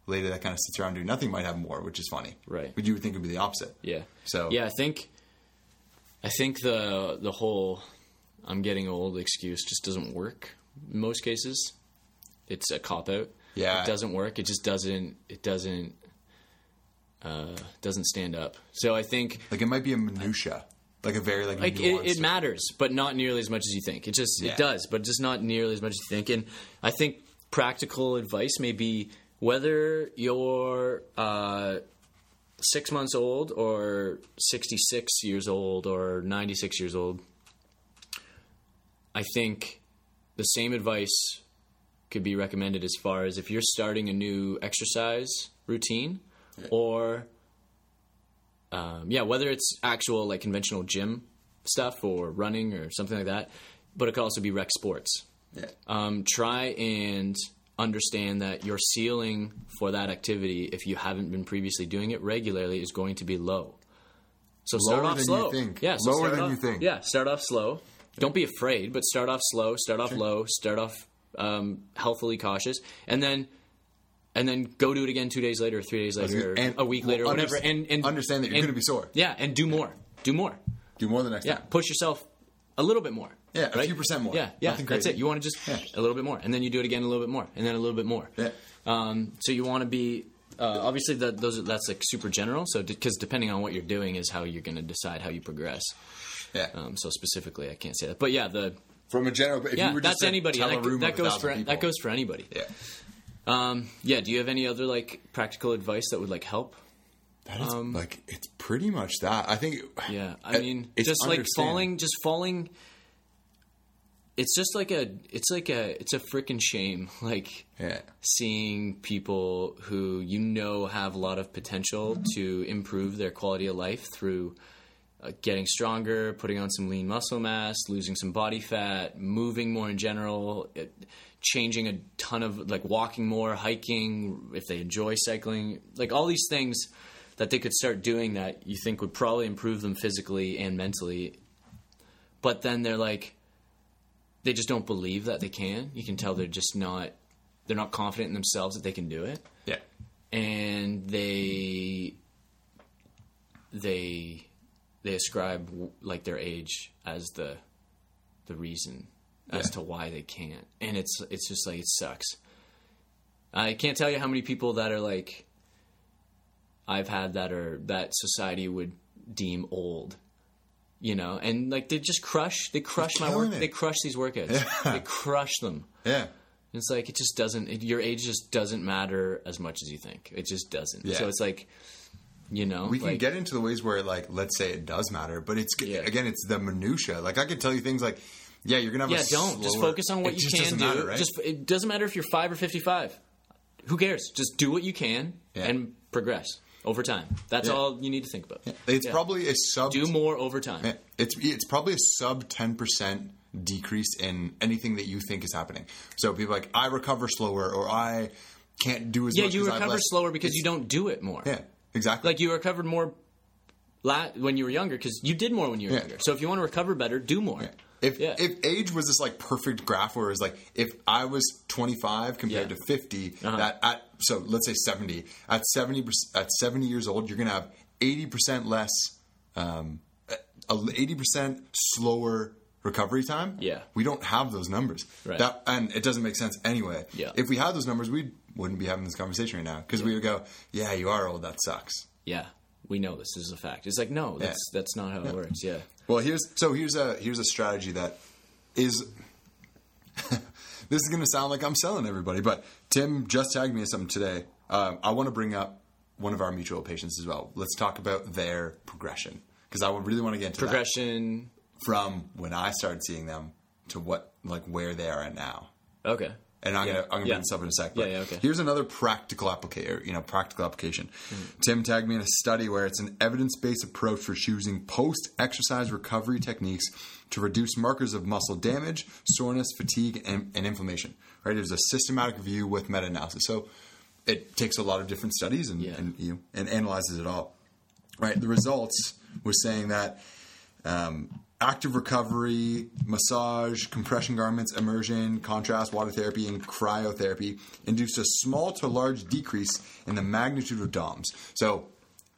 lady that kind of sits around doing nothing might have more, which is funny. Right. But you would think it would be the opposite. Yeah. So yeah, I think I think the the whole I'm getting old excuse just doesn't work in most cases. It's a cop out. Yeah. It doesn't work. It just doesn't it doesn't uh, doesn't stand up. So I think like it might be a minutia, like a very like like it, it matters, but not nearly as much as you think. It just Yeah. it does, but just not nearly as much as you think. And I think practical advice may be whether you're uh, six months old or sixty six years old or ninety six years old. I think the same advice could be recommended as far as if you're starting a new exercise routine or um, yeah, whether it's actual like conventional gym stuff or running or something like that, but it could also be rec sports. Yeah. Um, try and understand that your ceiling for that activity, if you haven't been previously doing it regularly, is going to be low. So start Lower off than you slow. think. Yeah, so Lower than off- you think. Yeah, start off slow. Don't be afraid, but start off slow. Start off low. Start off um, healthily cautious, and then and then go do it again two days later, three days later, And- a week later, or whatever. And, and understand that you're gonna be sore. Yeah, and do more. Do more. do more the next Yeah, time. push yourself a little bit more. Yeah, a right? few percent more. Yeah, yeah, Nothing that's it. You want to just Yeah. a little bit more, and then you do it again a little bit more, and then a little bit more. Yeah. Um, so you want to be uh, obviously that those are, that's like super general. So because depending on what you're doing is how you're going to decide how you progress. Yeah. Um, so specifically, I can't say that, but yeah, the From a general, if yeah, you were that's to anybody. That, that goes for people- that goes for anybody. Yeah. Um, yeah. Do you have any other like practical advice that would like help? That is like it's pretty much that. I think. Um, Yeah, I mean, it's just like falling, just falling. It's just like a, it's like a, it's a freaking shame. Like Yeah. seeing people who you know have a lot of potential to improve their quality of life through uh, getting stronger, putting on some lean muscle mass, losing some body fat, moving more in general, it, changing a ton of like walking more, hiking, if they enjoy cycling, like all these things that they could start doing that you think would probably improve them physically and mentally. But then they're like, they just don't believe that they can. You can tell they're just not, they're not confident in themselves that they can do it Yeah. and they they they ascribe like their age as the the reason as Yeah. to why they can't and it's it's just like it sucks i can't tell you how many people that are like i've had that are that society would deem old you know and like they just crush they crush my work it. they crush these workouts they crush them Yeah. it's like it just doesn't. It, your age just doesn't matter as much as you think. It just doesn't. Yeah. So it's like, you know, We can like, get into the ways where, like, let's say it does matter, but it's Yeah. again, it's the minutia. Like, I could tell you things like, yeah, you're gonna have Yeah, don't just focus on what you can do. matter, right? Just it doesn't matter if you're five or fifty-five. Who cares? Just do what you can Yeah. and progress over time. That's Yeah. all you need to think about. it's Yeah. probably a sub. Do more over time. It's it's probably a sub ten percent decrease in anything that you think is happening. So people are like I recover slower or I can't do as Yeah, much. you I have recover slower because you don't do it more. Yeah, exactly. Like you recovered more la- when you were younger because you did more when you were Yeah. younger. So if you want to recover better, do more. If Yeah. if age was this like perfect graph where it was like if I was 25 compared Yeah. to 50, Uh-huh. that at so let's say 70 at 70 at 70 years old you're gonna have 80 percent less, um, 80 percent slower recovery time. Yeah. we don't have those numbers. Right. That and it doesn't make sense anyway. Yeah. if we had those numbers, we wouldn't be having this conversation right now because we would go, yeah, you are old. That sucks. Yeah, we know this is a fact. It's like no, that's that's not how it works. Yeah. Well, here's so here's a here's a strategy that is. this is going to sound like I'm selling everybody, but Tim just tagged me something today. Um, I want to bring up one of our mutual patients as well. Let's talk about their progression because I would really want to get into that Progression. from when I started seeing them to what like where they are at now. Okay. And I'm Yeah. gonna I'm gonna Yeah. bring this up in a sec. But yeah, okay. Here's another practical application. You know, practical application. Tim tagged me in a study where it's an evidence based approach for choosing post exercise recovery techniques to reduce markers of muscle damage, soreness, fatigue, and, and inflammation. Right? It was a systematic review with meta analysis. So it takes a lot of different studies and, Yeah. and you and analyzes it all. Right. The results was saying that um, active recovery, massage, compression garments, immersion, contrast, water therapy, and cryotherapy induced a small to large decrease in the magnitude of DOMS. So,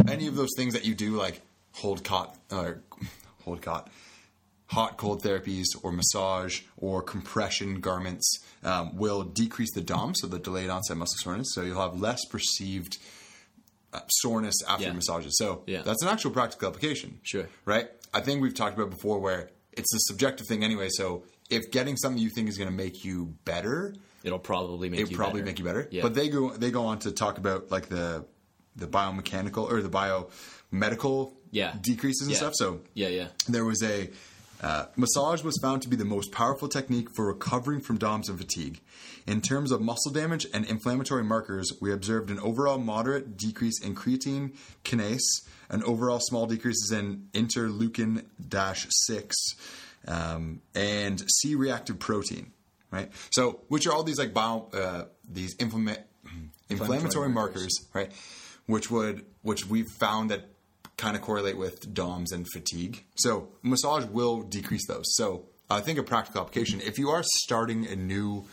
any of those things that you do, like hold cot, or hold cot, hot cold therapies, or massage, or compression garments, um, will decrease the DOMS, so the delayed onset muscle soreness. So you'll have less perceived uh, soreness after Yeah. massages. So Yeah. that's an actual practical application Sure. right? I think we've talked about before where it's a subjective thing anyway. So if getting something you think is going to make you better, It'll probably make it you probably better. make you better. Yeah. But they go they go on to talk about like the the biomechanical or the biomedical Yeah. decreases and Yeah. stuff. So yeah, yeah. there was a uh, massage was found to be the most powerful technique for recovering from DOMS and fatigue. In terms of muscle damage and inflammatory markers, we observed an overall moderate decrease in creatine kinase, an overall small decreases in interleukin 6, um, and C-reactive protein. Right. So, which are all these like bio, uh, these inflama- inflammatory markers, right? Which would which we've found that kind of correlate with DOMS and fatigue. So massage will decrease those. So I think a practical application, if you are starting a new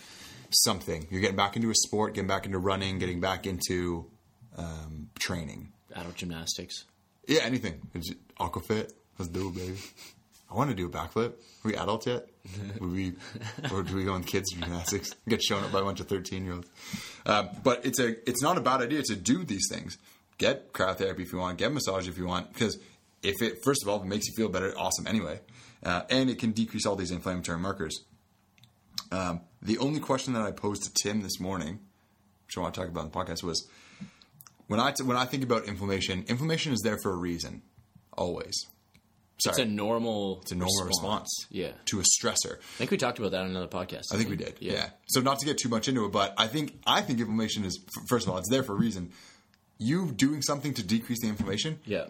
something, you're getting back into a sport, getting back into running, getting back into um, training. Adult gymnastics. Yeah, anything. Is it Aquafit. Let's do it, baby. I want to do a backflip. Are we adults yet? Would we, or do we go in kids gymnastics? Get shown up by a bunch of thirteen year olds. Um, but it's a it's not a bad idea to do these things. Get cryotherapy if you want. Get massage if you want. Because if it first of all if it makes you feel better, awesome. Anyway, uh, and it can decrease all these inflammatory markers. Um, the only question that I posed to Tim this morning, which I want to talk about in the podcast, was when I when I think about inflammation. Inflammation is there for a reason, always. Sorry, It's a normal. it's a normal response. Yeah. to a stressor. I think we talked about that on another podcast. I think we did. Yeah. So not to get too much into it, but I think I think inflammation is first of all it's there for a reason. You doing something to decrease the inflammation, Yeah.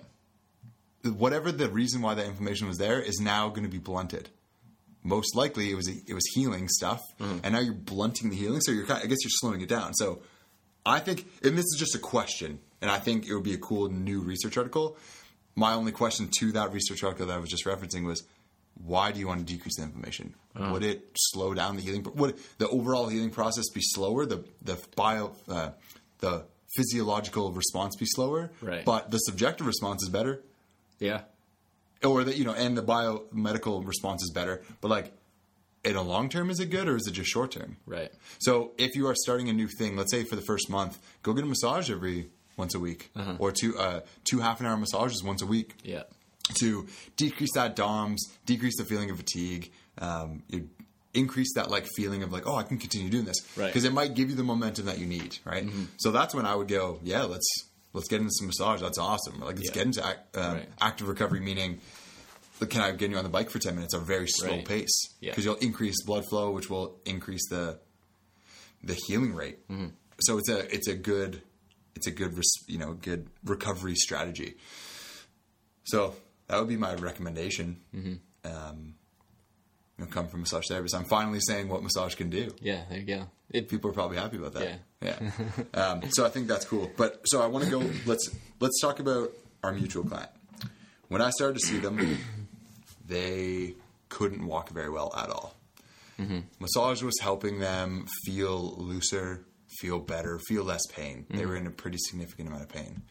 whatever the reason why that inflammation was there, is now going to be blunted. Most likely, it was it was healing stuff, mm-hmm. and now you're blunting the healing. So you're kind of, I guess you're slowing it down. So I think, and this is just a question, and I think it would be a cool new research article. My only question to that research article that I was just referencing was, why do you want to decrease the inflammation? Would it slow down the healing? Would the overall healing process be slower? The the bio uh, the physiological response be slower? Right. But the subjective response is better Yeah. or that you know, and the biomedical response is better. But like, in a long term, is it good or is it just short term? Right. So if you are starting a new thing, let's say for the first month, go get a massage every once a week, or two uh, two half an hour massages once a week Yeah. to decrease that DOMS, decrease the feeling of fatigue, um, you increase that like feeling of like, oh, I can continue doing this, Right. Because it might give you the momentum that you need, right? So that's when I would go, yeah, let's let's get into some massage. That's awesome. Like let's Yeah. get into ac- um, Right. active recovery, meaning. Can I get you on the bike for ten minutes? at A very slow Right. pace Yeah. because you'll increase blood flow, which will increase the the healing rate. Mm-hmm. So it's a it's a good it's a good res- you know good recovery strategy. So that would be my recommendation. Mm-hmm. Um, you know, come from massage therapist. I'm finally saying what massage can do. Yeah. There you go. It, People are probably happy about that. Yeah. Yeah. um, so I think that's cool. But so I want to go. Let's let's talk about our mutual client. When I started to see them, they couldn't walk very well at all. Massage was helping them feel looser, feel better, feel less pain. They mm-hmm. were in a pretty significant amount of pain.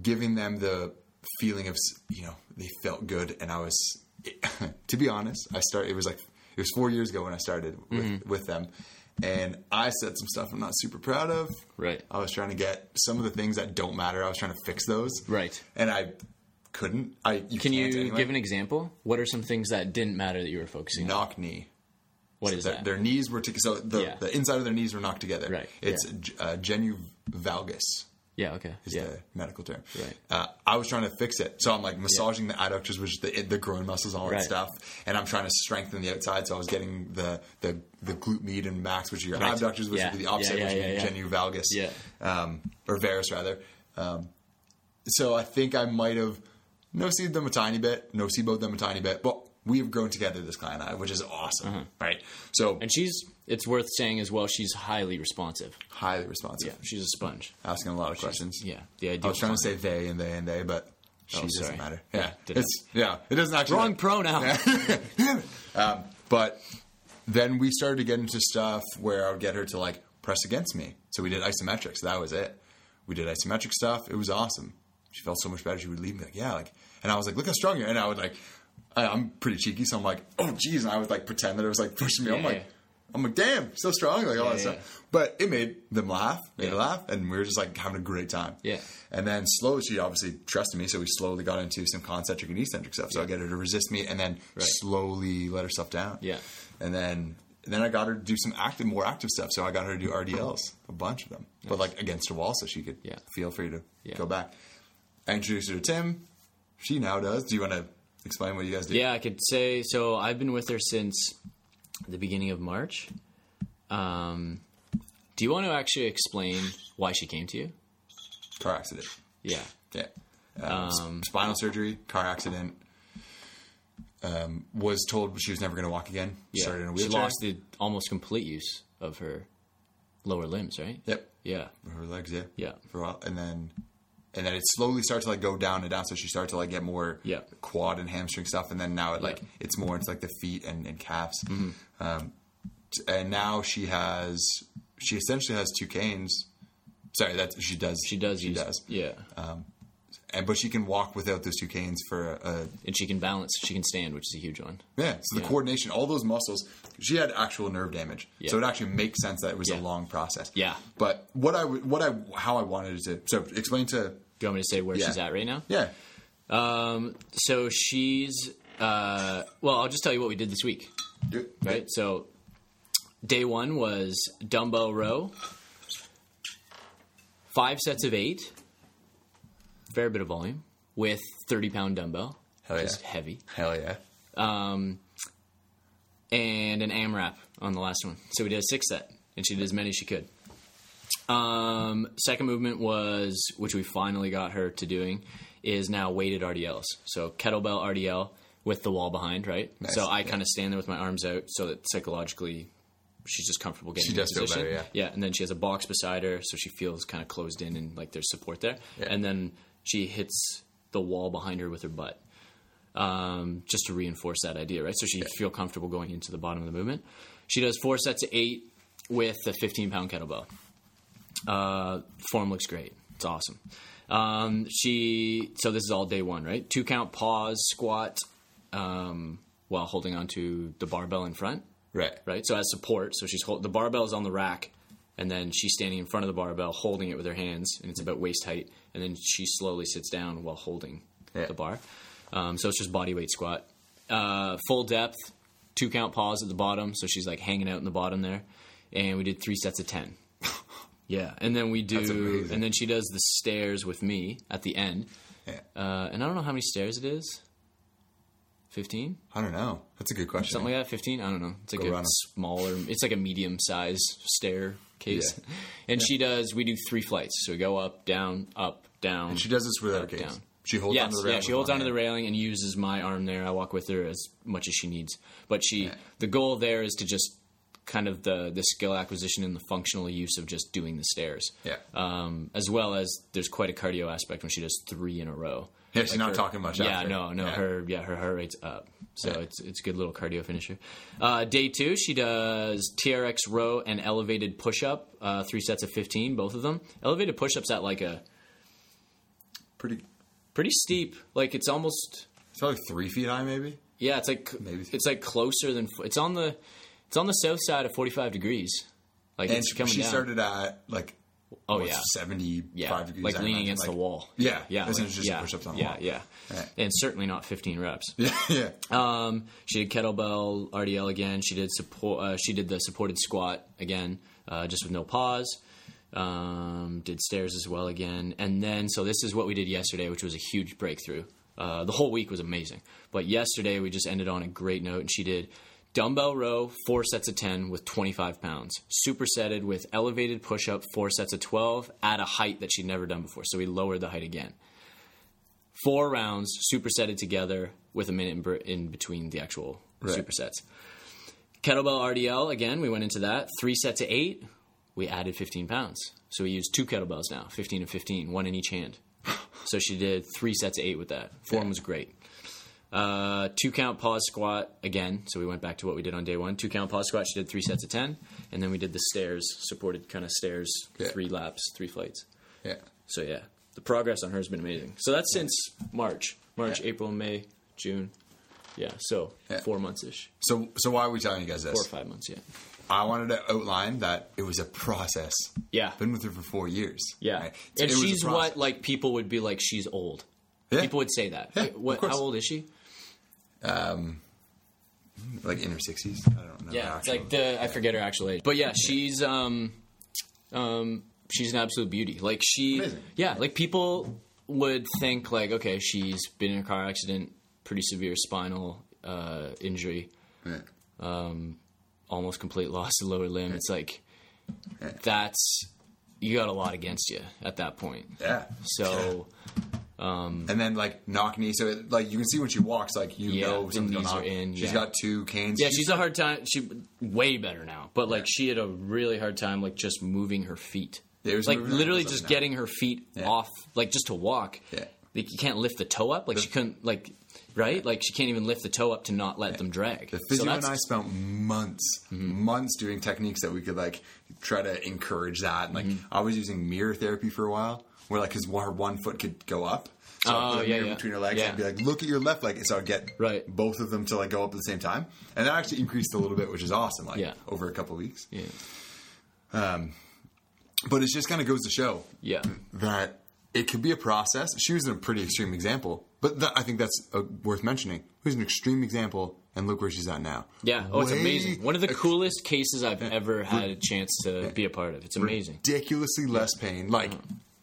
Giving them the feeling of, you know, they felt good. And I was, to be honest, I started, it was like, it was four years ago when I started with, mm-hmm. with them. And I said some stuff I'm not super proud of. Right. I was trying to get some of the things that don't matter. I was trying to fix those. Right. And I couldn't. I you Can you anyway. give an example? What are some things that didn't matter that you were focusing on? knock knee? What is their, that? Their knees were to, so the, Yeah. the inside of their knees were knocked together. Right, It's g- uh, genu valgus yeah. Okay. is Yeah. the medical term. Right. Uh, I was trying to fix it, so I'm like massaging the adductors, which is the the groin muscles, all Right. that stuff, and I'm trying to strengthen the outside. So I was getting the the the glute med and max, which are your Right. abductors, which Yeah. would be the opposite, Yeah, which yeah, would be yeah, genu valgus. Yeah. Um, or varus rather. Um, so I think I might have no seed them a tiny bit, nocebo'd them a tiny bit. but we have grown together, this client and I, which is awesome, right? So. And she's, it's worth saying as well, she's highly responsive. highly responsive, Yeah, she's a sponge. asking a lot of questions. Yeah, the idea. I was trying to say they and they and they, but she Oh, doesn't sorry. matter. Yeah, Yeah, it's yeah, it doesn't actually Wrong matter. pronoun. um, but then we started to get into stuff where I would get her to like press against me. So we did isometrics. That was it. We did isometric stuff. It was awesome. She felt so much better. She would leave me like, yeah, like, and I was like, look how strong you are. And I would like, I, I'm pretty cheeky, so I'm like, oh geez, and I would like pretend that it was like pushing me. I'm like, yeah. I'm like, damn, so strong, like all Yeah, that yeah. stuff. But it made them laugh, made Yeah. laugh, and we were just like having a great time. Yeah. And then slowly, she obviously trusted me, so we slowly got into some concentric and eccentric stuff. So I get her to resist me, and then Right. slowly let herself down. Yeah. And then then I got her to do some active, more active stuff. So I got her to do RDLs, a bunch of them, but like against a wall, so she could Yeah. feel free to Yeah. go back. I introduced her to Tim. She now does. Do you want to explain what you guys do? Yeah, I could say so. I've been with her since the beginning of March. Um, do you want to actually explain why she came to you? Car accident. Yeah. Yeah. Um, s- spinal surgery, car accident. Um, was told she was never going to walk again. Yeah. Started in a she lost the almost complete use of her lower limbs, right? Yep. Yeah. her legs, yeah, Yeah. for a while, and then and then it slowly starts to like go down and down. So she started to like get more Yeah. quad and hamstring stuff, and then now it like Yeah. Mm-hmm. it's more into like the feet and, and calves. Um, and now she has she essentially has two canes. Sorry, that she does. She does She use does. Yeah. And but she can walk without those two canes for a, and she can balance, she can stand, which is a huge one. Yeah, so the Yeah. coordination, all those muscles. She had actual nerve damage, Yeah. so it actually makes sense that it was Yeah. a long process. Yeah. But what I what I how I wanted to so explain to Do you want me to say where Yeah. she's at right now? yeah Um, so she's, uh, well, I'll just tell you what we did this week. right? So day one was dumbbell row, five sets of eight, fair bit of volume with thirty pound dumbbell, Hell yeah. heavy, hell yeah um, and an AMRAP on the last one. So we did a six set, and she did as many as she could. Um, second movement was, which we finally got her to doing, is now weighted RDLs. So kettlebell RDL with the wall behind, right? Nice, So I yeah. kind of stand there with my arms out so that psychologically she's just comfortable getting She does feel position. better, yeah. Yeah, and then she has a box beside her, so she feels kind of closed in and like there's support there. Yeah. And then she hits the wall behind her with her butt, um, just to reinforce that idea, right? So she feel comfortable going into the bottom of the movement. She does four sets of eight with a 15 pound kettlebell. Uh, form looks great. It's awesome. Um, she so this is all day one, right? Two count pause squat um, while holding onto the barbell in front right right? So as support, so she's hold, the barbell is on the rack, and then she's standing in front of the barbell, holding it with her hands, and it's about waist height, and then she slowly sits down while holding Yeah. the bar. Um, so it's just body weight squat, uh, full depth, two count pause at the bottom, so she's like hanging out in the bottom there, and we did three sets of ten. Yeah, and then we do, and then she does the stairs with me at the end, yeah uh, and I don't know how many stairs it is. Fifteen. I don't know that's a good question Something like that, 15? I don't know. It's like Go a smaller, it's like a medium size staircase. Yeah. And she does, we do three flights. So we go up, down, up, down. and she does this without a case down. she holds Yes, onto the railing yeah, she holds onto the railing and uses my arm there. I walk with her as much as she needs. But she, Yeah. the goal there is to just kind of the, the skill acquisition and the functional use of just doing the stairs. Yeah. Um, as well as there's quite a cardio aspect when she does three in a row. Yeah, she's not her- talking much Yeah, after. no, no, Yeah. her yeah her heart rate's up, so Yeah. it's it's a good little cardio finisher. Uh, day two, she does TRX row and elevated push up, uh, three sets of fifteen, both of them. Elevated push ups at like a pretty pretty steep, like it's almost it's probably three feet high maybe yeah, it's like Maybe. it's like closer than it's on the it's on the south side of forty five degrees. Like and it's she, coming she down. started at like oh yeah, 75 yeah, degrees like leaning against like- the wall. yeah yeah, This like- just yeah, push-ups on the yeah, wall yeah, Right. and certainly not fifteen reps. yeah yeah Um, she did kettlebell RDL again. She did support. Uh, she did the supported squat again, uh, just with no pause. Um, did stairs as well again, and then so this is what we did yesterday, which was a huge breakthrough. Uh, the whole week was amazing, but yesterday we just ended on a great note, and she did dumbbell row four sets of ten with twenty five pounds, supersetted with elevated push up four sets of twelve at a height that she'd never done before. So we lowered the height again four rounds supersetted together with a minute in, br- in between the actual Right. supersets. Kettlebell RDL again. We went into that three sets of eight. We added 15 pounds, so we used two kettlebells now, 15 and 15, one in each hand. So she did three sets of eight with that. Form was great. Uh, two count pause squat again. So we went back to what we did on day one. Two count pause squat. She did three sets of ten, and then we did the stairs, supported kind of stairs, Yeah. three laps, three flights. Yeah. So yeah, the progress on her has been amazing. So that's since March, March, Yeah. April, May, June. Yeah, so Yeah. four months ish, So, so why are we telling you guys this? four or five months. Yeah, I wanted to outline that it was a process. yeah, Been with her for four years. yeah. right? And It was a she's what like people would be like she's old. Yeah. People would say that. Like, what? How old is she? Like in her sixties. I don't know. Yeah, it's actual- like the I forget her actual age, but yeah, she's um, um, she's an absolute beauty. Like she, Amazing. yeah, like people would think like, okay, she's been in a car accident, pretty severe spinal uh, injury, Yeah. almost complete loss of lower limb. It's like Yeah. that's you got a lot against you at that point. Yeah. So And then like knock knee, so it, like you can see when she walks, like you Yeah, know the something's going on. in, She's yeah. got two canes. yeah, she's a hard time. She way better now, but like she had a really hard time like just moving her feet. Yeah, it was like literally just down. getting her feet Yeah. off, like just to walk. Yeah. like you can't lift the toe up. Like she couldn't, like right, like she can't even lift the toe up to not let them drag. The So physio and I spent months, Mm-hmm. months doing techniques that we could like try to encourage that. And like Mm-hmm. I was using mirror therapy for a while, where like because her one foot could go up. So Oh, put yeah, yeah. between her legs Yeah. and be like, "Look at your left leg," so I'd get Right. both of them to like go up at the same time, and that actually increased a little bit, which is awesome. Like Yeah. over a couple of weeks, yeah, Um, but it just kind of goes to show yeah, that it could be a process. She was a pretty extreme example, but that, I think that's uh, worth mentioning. Who's an extreme example, and look where she's at now. yeah. Oh, it's amazing. One of the coolest cases I've ever had a chance to be a part of. It's amazing. ridiculously less pain. Like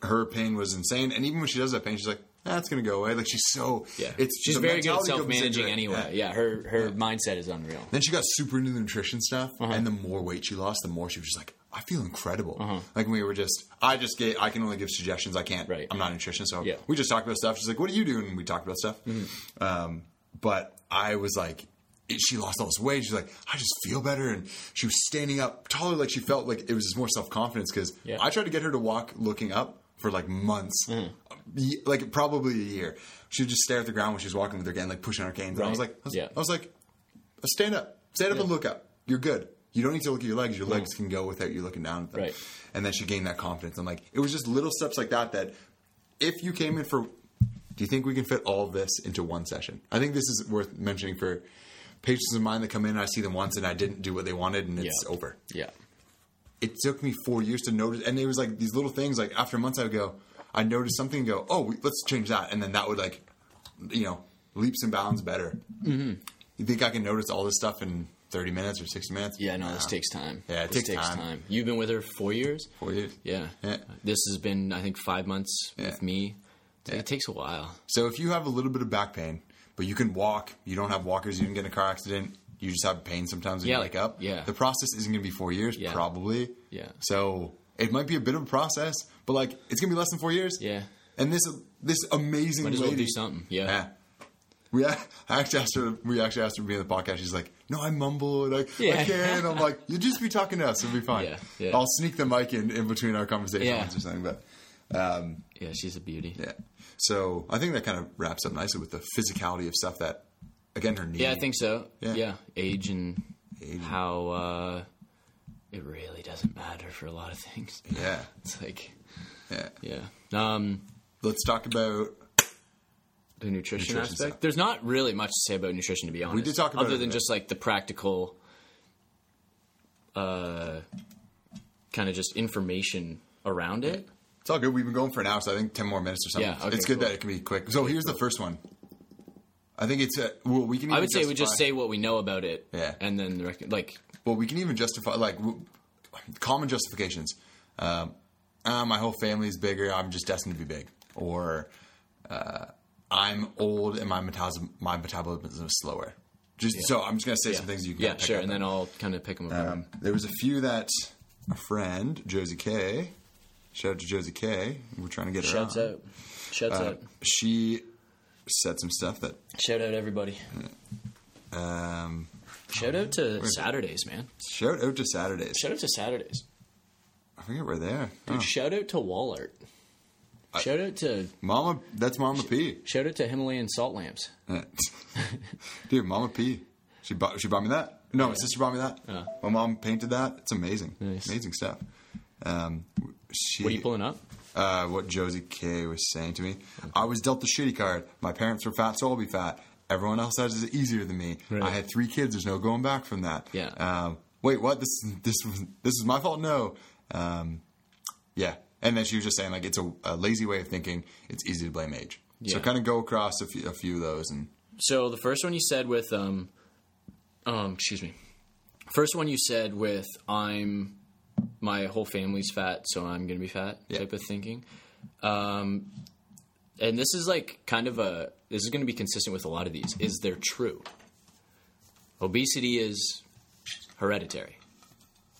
her pain was insane, and even when she does have pain, she's like, "That's gonna go away." Like she's so Yeah, It's she's very good at self managing anyway. Yeah, her her mindset is unreal. Then she got super into the nutrition stuff, Uh-huh. and the more weight she lost, the more she was just like, "I feel incredible." Like we were just, I just get, I can only give suggestions. I can't. Right. I'm not a nutritionist, so Yeah. Mm-hmm. we just talked about stuff. She's like, "What are you doing?" And we talked about stuff. Um, but I was like. She lost all this weight. She's like, I just feel better, and she was standing up taller. Like she felt like it was just more self confidence. Because Yeah. I tried to get her to walk looking up for like months, Mm-hmm. Like probably a year. She'd just stare at the ground when she was walking with her cane, like pushing her canes. And I was like, I was, Yeah. I was like, stand up, stand up and look up. You're good. You don't need to look at your legs. Your legs Mm. can go without you looking down at them. Right. And then she gained that confidence. And I'm like, it was just little steps like that. That if you came in for, do you think we can fit all of this into one session? I think this is worth mentioning for patients of mine that come in. and I see them once and I didn't do what they wanted, and it's Yeah. over Yeah, it took me four years to notice, and it was like these little things. Like after months, I would go, I noticed something, and go, oh, we, let's change that, and then that would like, you know, leaps and bounds better. Mm-hmm. You think I can notice all this stuff in thirty minutes or sixty minutes? yeah. No, this takes time. Yeah, it this takes time. You've been with her four years. four years. Yeah. Yeah. This has been, I think, five months Yeah. with me. It takes a while. So if you have a little bit of back pain, but you can walk, you don't have walkers, you didn't get in a car accident, you just have pain sometimes when Yeah, you wake like- up. yeah. the process isn't going to be four years, Yeah. probably. Yeah. So it might be a bit of a process, but like it's going to be less than four years. Yeah. And this this amazing Might as well lady, do something. Yeah. Yeah. We I actually asked her. We actually asked her to be in the podcast. She's like, "No, I mumble and I, I Yeah. can't." I'm like, "You just be talking to us. It'll be fine." Yeah, yeah. I'll sneak the mic in, in between our conversations Yeah. or something. But um, Yeah, she's a beauty. yeah, so I think that kind of wraps up nicely with the physicality of stuff that, again, her knee. Yeah, I think so. Yeah. Yeah, age and Age. how uh, it really doesn't matter for a lot of things. Yeah, It's like, yeah. yeah. Um, Let's talk about. the nutrition, Nutrition aspect. stuff. There's not really much to say about nutrition, to be honest. We did talk about other than just like the practical, uh, kind of just information around it. It's all good. We've been going for an hour, so I think ten more minutes or something. Yeah, okay, it's good cool. that it can be quick. So here's the first one. I think it's uh, well, we can. Even I would say we just say what we know about it, Yeah. and then the rec- like, Well, we can even justify like w- common justifications. Um, uh, my whole family is bigger. I'm just destined to be big, or uh, I'm old and my metabolism my metabolism is slower. Just so I'm just gonna say some things you can yeah, pick sure, up and then I'll kind of pick them apart. Um, there was a few that a friend, Josie K. Shout out to Josie K. We're trying to get her Shouts on. out, shouts Uh, out. she said some stuff that. Shout out everybody. Um, Shout out to Saturdays, man. shout out to Saturdays. Shout out to Saturdays. I forget where they are. Dude, Oh. shout out to Wall Art. Shout out to Mama, that's Mama P. shout out to Himalayan salt lamps. Dude, Mama P. She bought she bought me that. No, my sister bought me that. Oh. My mom painted that. It's amazing. Nice. Amazing stuff. Um, she, What are you pulling up? Uh, what Josie K was saying to me. I was dealt the shitty card. My parents were fat, so I'll be fat. Everyone else has it easier than me. Right. I had three kids. There's no going back from that. Yeah. Um, wait, what? This this was this is my fault? No. Um, yeah. And then she was just saying like it's a, a lazy way of thinking. It's easy to blame age. So kind of go across a few, a few of those and So the first one you said with um um excuse me. First one you said with I'm my whole family's fat, so I'm gonna be fat Yeah. type of thinking. Um and this is like kind of a this is gonna be consistent with a lot of these. Is they're true. Obesity is hereditary.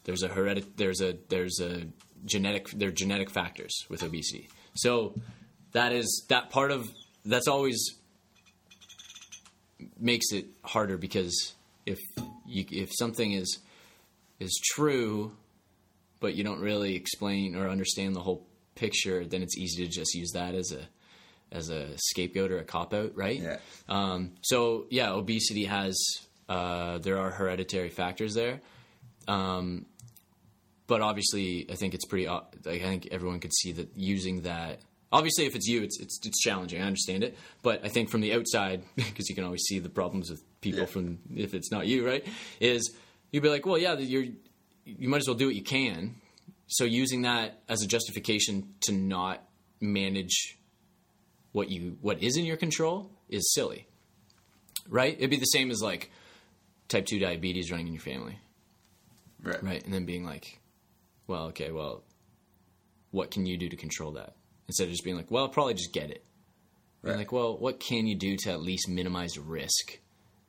There's a heredit there's a there's a genetic there are genetic factors with obesity. So that is that part of that's always makes it harder because if you if something is is true but you don't really explain or understand the whole picture then it's easy to just use that as a as a scapegoat or a cop out right Yeah. um, so yeah obesity has uh, there are hereditary factors there um, but obviously i think it's pretty like, i think everyone could see that using that obviously if it's you it's it's, it's challenging i understand it but i think from the outside because you can always see the problems with people Yeah. from if it's not you right is you'd be like well yeah you're you might as well do what you can. So using that as a justification to not manage what you what is in your control is silly right? It'd be the same as like type 2 diabetes running in your family. Right. right? And then being like well okay well what can you do to control that? Instead of just being like well I'll probably just get it. Right. like well what can you do to at least minimize risk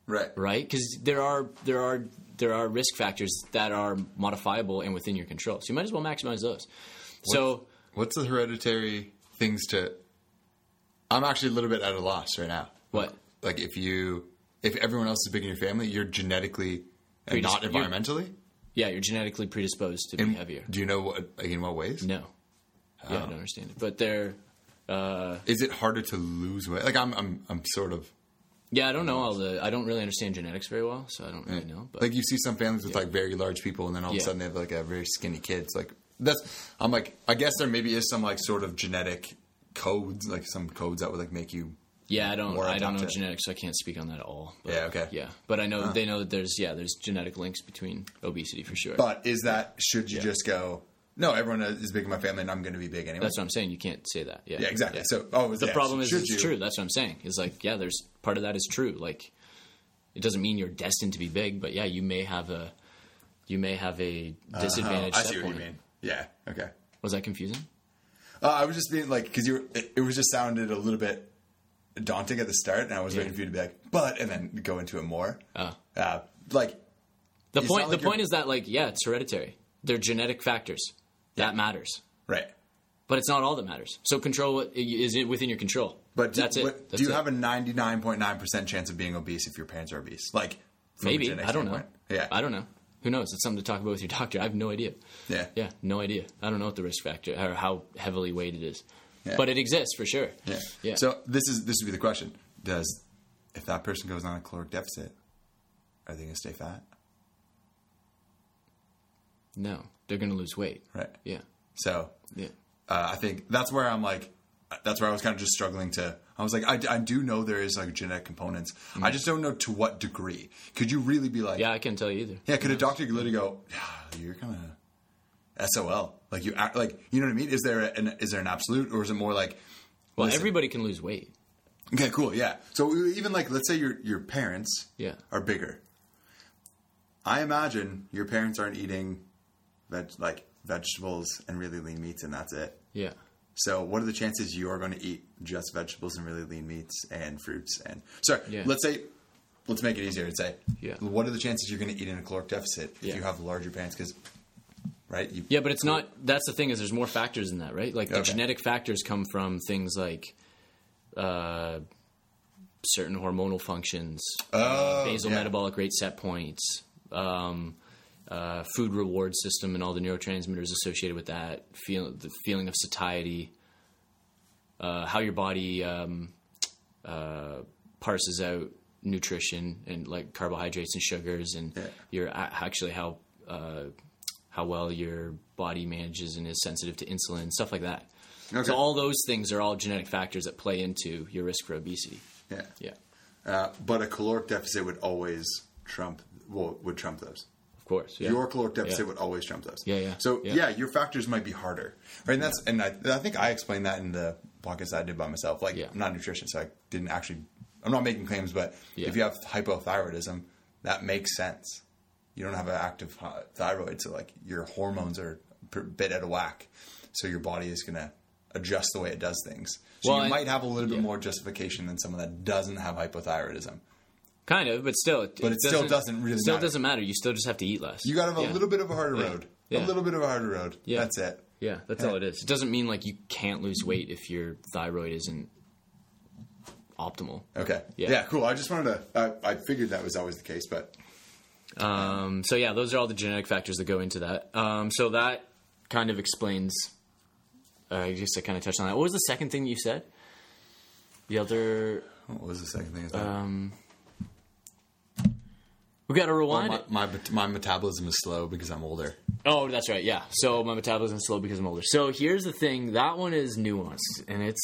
Right. right because there are there are there are risk factors that are modifiable and within your control so you might as well maximize those so What's the hereditary things to? I'm actually a little bit at a loss right now. what Like if you, if everyone else is big in your family, you're genetically and Predis- not you're- environmentally. yeah you're genetically predisposed to be heavier Do you know what? Like in what ways? no yeah i don't understand it but they're uh, Is it harder to lose weight? Like I'm, I'm, I'm sort of yeah i don't know all the i don't really understand genetics very well so i don't really know but like you see some families with like very large people, and then all of Yeah. a sudden they have like a very skinny kids. Like that's, I'm like, I guess there maybe is some like sort of genetic codes, like some codes that would like make you. Yeah, I don't. More I don't know genetics, so I can't speak on that at all. But, Yeah, okay. Yeah, but I know they know that there's yeah there's genetic links between obesity for sure. But is that should you just go? No, everyone is big in my family, and I'm going to be big anyway. That's what I'm saying. You can't say that. Yeah, yeah, exactly. So, oh, the yeah, problem is it's you- true. That's what I'm saying. Is like yeah, there's part of that is true. Like it doesn't mean you're destined to be big, but yeah, you may have a you may have a disadvantage. Oh, I see what you mean. Yeah. Okay. Was that confusing? Uh, I was just being like, because you, were- it, it was just sounded a little bit daunting at the start, and I was waiting for you to be like, but, and then go into it more. Oh. Uh, like, The point. like the point is that like yeah, it's hereditary. They're genetic factors that matters, right. but it's not all that matters. So control what is it within your control. But do, that's it. what- That's do you it. have a 99.9% chance of being obese if your parents are obese? Like, Maybe I don't know. Yeah. I don't know. Who knows? It's something to talk about with your doctor. I have no idea. Yeah. Yeah, no idea. I don't know what the risk factor or how heavily weighted it is, Yeah. but it exists for sure. Yeah. Yeah. So this is this would be the question: Does if that person goes on a caloric deficit, are they going to stay fat? No, they're going to lose weight. Right. Yeah. So Yeah. uh, I think that's where I'm like, that's where I was kind of just struggling to. I was like, I, I do know there is like genetic components. I just don't know to what degree. Could you really be like, Mm-hmm. Yeah, I can't tell you either. yeah? Could a doctor literally go, yeah, you're kind of SOL, like you act like you know what I mean? Is there an is there an absolute or is it more like, Well, listen- everybody can lose weight. Okay, cool. Yeah. So even like, let's say your your parents Yeah. are bigger. I imagine your parents aren't eating veg like vegetables and really lean meats, and that's it. Yeah. So, what are the chances you are going to eat just vegetables and really lean meats and fruits? And sorry, Yeah. let's say, let's make it easier and say, Yeah. what are the chances you're going to eat in a caloric deficit if Yeah. you have larger pants? Because, right? You, Yeah, but it's not. That's the thing is, there's more factors in that, right? Like the Okay. genetic factors come from things like, uh, certain hormonal functions, Oh, basal yeah. metabolic rate set points, um, uh, food reward system, and all the neurotransmitters associated with that. Feel the feeling of satiety, uh, how your body um, uh, parses out nutrition and like carbohydrates and sugars, and Yeah. your actually how uh, how well your body manages and is sensitive to insulin, stuff like that. Okay. So all those things are all genetic factors that play into your risk for obesity. Yeah. Yeah, Uh, but a caloric deficit would always trump. Well, would trump those. Of course. Yeah. Your caloric deficit Yeah. would always trump those. Yeah, yeah. So Yeah. yeah. your factors might be harder, right? And that's and I, I think I explained that in the podcast I did by myself. Like. I'm not a nutritionist, so I didn't actually. I'm not making claims, but if you have hypothyroidism, that makes sense. You don't have an active thyroid, so like your hormones are a bit out of whack. So your body is going to adjust the way it does things. So Well, you and- might have a little bit more justification than someone that doesn't have hypothyroidism. Kind of, but still, But it still doesn't really Still matter. doesn't matter. You still just have to eat less. You got to have a little bit of a harder road. Yeah. A little bit of a harder road. Yeah. That's it. Yeah, that's Yeah. all it is. It doesn't mean like you can't lose weight if your thyroid isn't optimal. Okay. Yeah. Yeah. cool. I just wanted to. I, I figured that was always the case, but Um, so yeah, those are all the genetic factors that go into that. Um, so that kind of explains. Uh, I guess I kind of touched on that. What was the second thing you said? The other. what was the second thing? Um, we got to Well, rewind my, it. my my metabolism is slow because I'm older. Oh, that's right. Yeah. So my metabolism is slow because I'm older. So here's the thing. That one is nuanced, and it's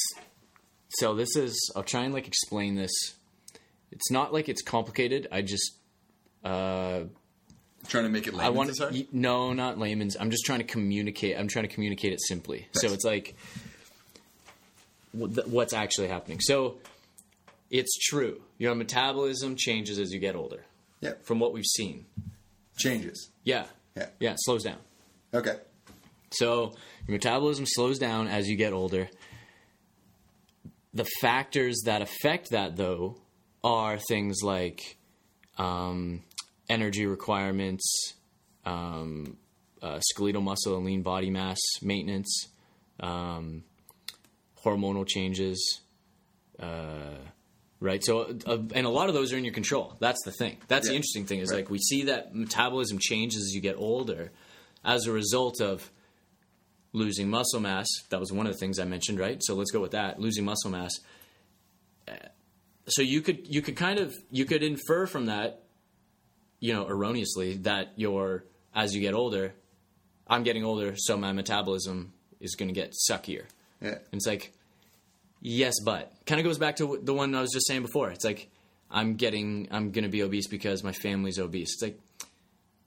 so this is. I'll try and like explain this. It's not like it's complicated. I just uh, Trying to make it. I want layman's, y- no, not layman's. I'm just trying to communicate. I'm trying to communicate it simply. So it's like what's actually happening. So it's true. Your metabolism changes as you get older. Yeah. From what we've seen. Changes. Yeah. Yeah. Yeah. Slows down. Okay. So your metabolism slows down as you get older. The factors that affect that, though, are things like um, energy requirements, um, uh, skeletal muscle and lean body mass maintenance, um, hormonal changes, uh, right? So, uh, and a lot of those are in your control. That's the thing. That's the interesting thing is Right. like we see that metabolism changes as you get older as a result of losing muscle mass. That was one of the things I mentioned, right? So let's go with that. Losing muscle mass. So you could you could kind of you could infer from that, you know, erroneously that you're as you get older, I'm getting older, so my metabolism is going to get suckier. Yeah. And it's like, yes, but kind of goes back to the one I was just saying before. It's like I'm getting, I'm going to be obese because my family's obese. It's like,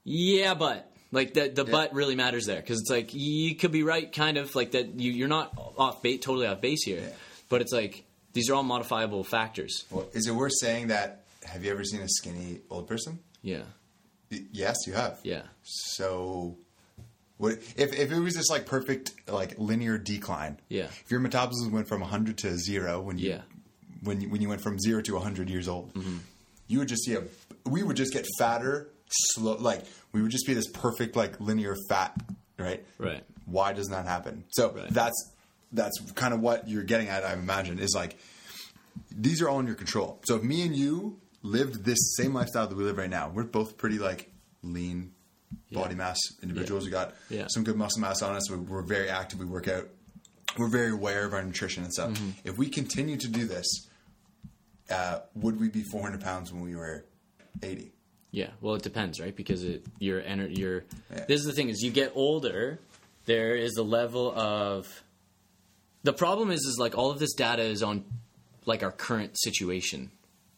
yeah, but like the the Yeah. but really matters there because it's like you could be right, kind of like that. You you're not off base, totally off base here, Yeah. but it's like these are all modifiable factors. Well, is it worth saying that? Have you ever seen a skinny old person? Yeah, Yes, you have. yeah, So, what if if it was just like perfect like linear decline? Yeah. If your metabolism went from 100 to zero when you Yeah. when you, when you went from zero to 100 years old, mm-hmm. you would just see a we would just get fatter, slow. Like we would just be this perfect like linear fat, right? right. Why does that happen? So Right. that's that's kind of what you're getting at. I imagine is like these are all in your control. So if me and you lived this same lifestyle that we live right now, we're both pretty like lean body mass individuals. We got some good muscle mass on us. We- We're very active. We work out. We're very aware of our nutrition and stuff. Mm-hmm. If we continue to do this, uh, would we be 400 pounds when we were 80? Yeah, well, it depends, right? Because it your ener- your Yeah. this is the thing is you get older, there is a level of the problem is is like all of this data is on like our current situation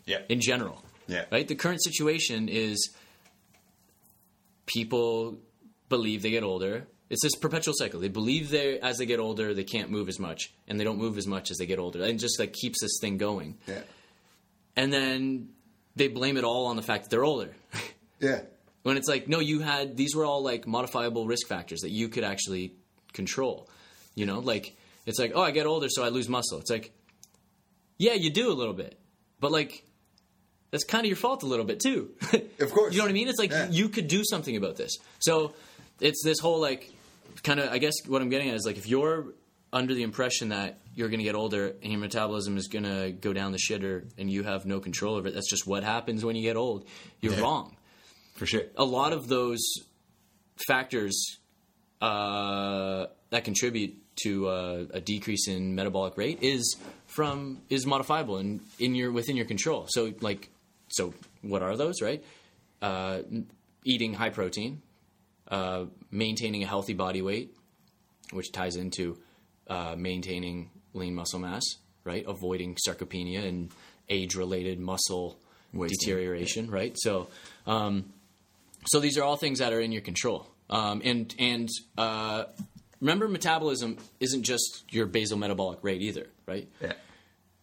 Yeah. in general. Yeah. Right? The current situation is people believe they get older. It's this perpetual cycle. They believe they as they get older they can't move as much and they don't move as much as they get older. And it just like keeps this thing going. Yeah. And then they blame it all on the fact that they're older. Yeah. when it's like no you had these were all like modifiable risk factors that you could actually control you know like it's like oh i get older so i lose muscle it's like yeah you do a little bit but like that's kind of your fault a little bit too Of course. you know what i mean it's like Yeah. you could do something about this so it's this whole like kind of i guess what i'm getting at is like if you're under the impression that you're going to get older and your metabolism is going to go down the shitter and you have no control over it. That's just what happens when you get old. You're Yeah. wrong. For sure. A lot of those factors uh, that contribute to uh, a decrease in metabolic rate is from is modifiable and in your within your control. So like so what are those right? Uh, eating high protein, uh, maintaining a healthy body weight, which ties into uh, maintaining lean muscle mass, right? Avoiding sarcopenia and age-related muscle Wasting. deterioration, right? So, um, so these are all things that are in your control. Um, and and uh, remember, metabolism isn't just your basal metabolic rate either, right? Yeah.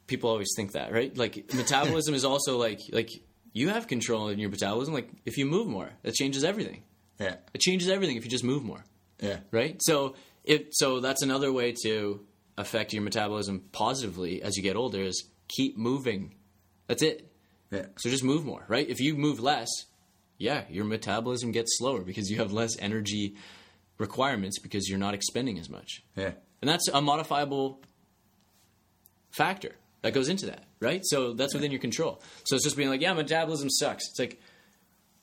People always think that, right? Like metabolism is also like like you have control in your metabolism. Like if you move more, that changes everything. Yeah. It changes everything if you just move more Yeah. right? So it so that's another way to affect your metabolism positively as you get older is keep moving. That's it. Yeah. So just move more, right? If you move less, yeah, your metabolism gets slower because you have less energy requirements because you're not expending as much. Yeah. And that's a modifiable factor that goes into that, right? So that's within your control. So it's just being like, yeah, metabolism sucks. It's like,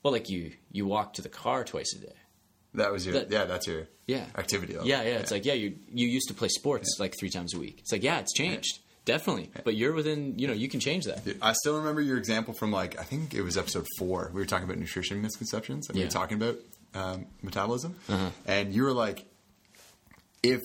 well, like you you walk to the car twice a day. That was your That- yeah. That's your Yeah. activity. level. Yeah, yeah. It's like, yeah, you you used to play sports like three times a week. It's like, yeah, it's changed. Definitely. But you're within, you know, you can change that. I still remember your example from like I think it was episode four. We were talking about nutrition misconceptions, and we Yeah. Uh-huh. were talking about um, metabolism, and you were like, if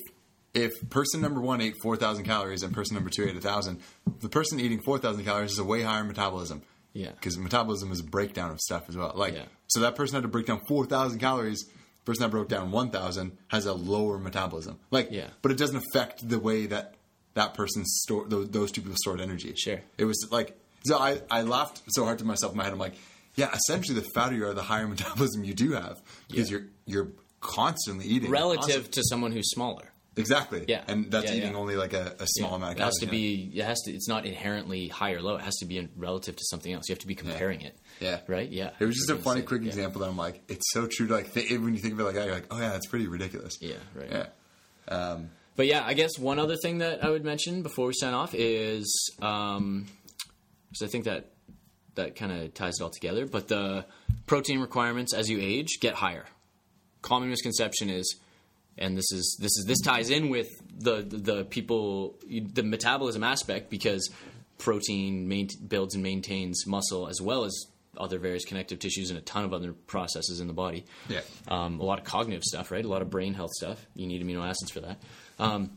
if person number one ate four thousand calories and person number two ate thousand, the person eating four thousand calories is a way higher metabolism. Yeah. because metabolism is a breakdown of stuff as well. Like, Yeah. so that person had to break down four thousand calories. Person that broke down one thousand has a lower metabolism. Like, Yeah. but it doesn't affect the way that that person store those, those two people stored energy. Sure. It was like so I, I laughed so hard to myself in my head. I'm like, yeah, essentially the fatter you are, the higher metabolism you do have because Yeah. you're you're constantly eating Relative Constantly. to someone who's smaller. Exactly. Yeah. and that's Yeah, eating yeah. only like a, a small amount of It has to yeah. be. It has to. It's not inherently high or low. It has to be in relative to something else. You have to be comparing it. Yeah. Right. Yeah. It was just a funny, quick yeah. example that I'm like, it's so true. To like th- when you think of it like that, you're like, oh yeah, that's pretty ridiculous. Yeah. Right. Yeah. Um, But yeah, I guess one other thing that I would mention before we sign off is, um, because I think that that kind of ties it all together. But the protein requirements as you age get higher. Common misconception is, and this is this is this ties in with the the, the people the metabolism aspect because protein main, builds and maintains muscle as well as other various connective tissues and a ton of other processes in the body yeah. um, a lot of cognitive stuff, right? A lot of brain health stuff. You need amino acids for that. Um,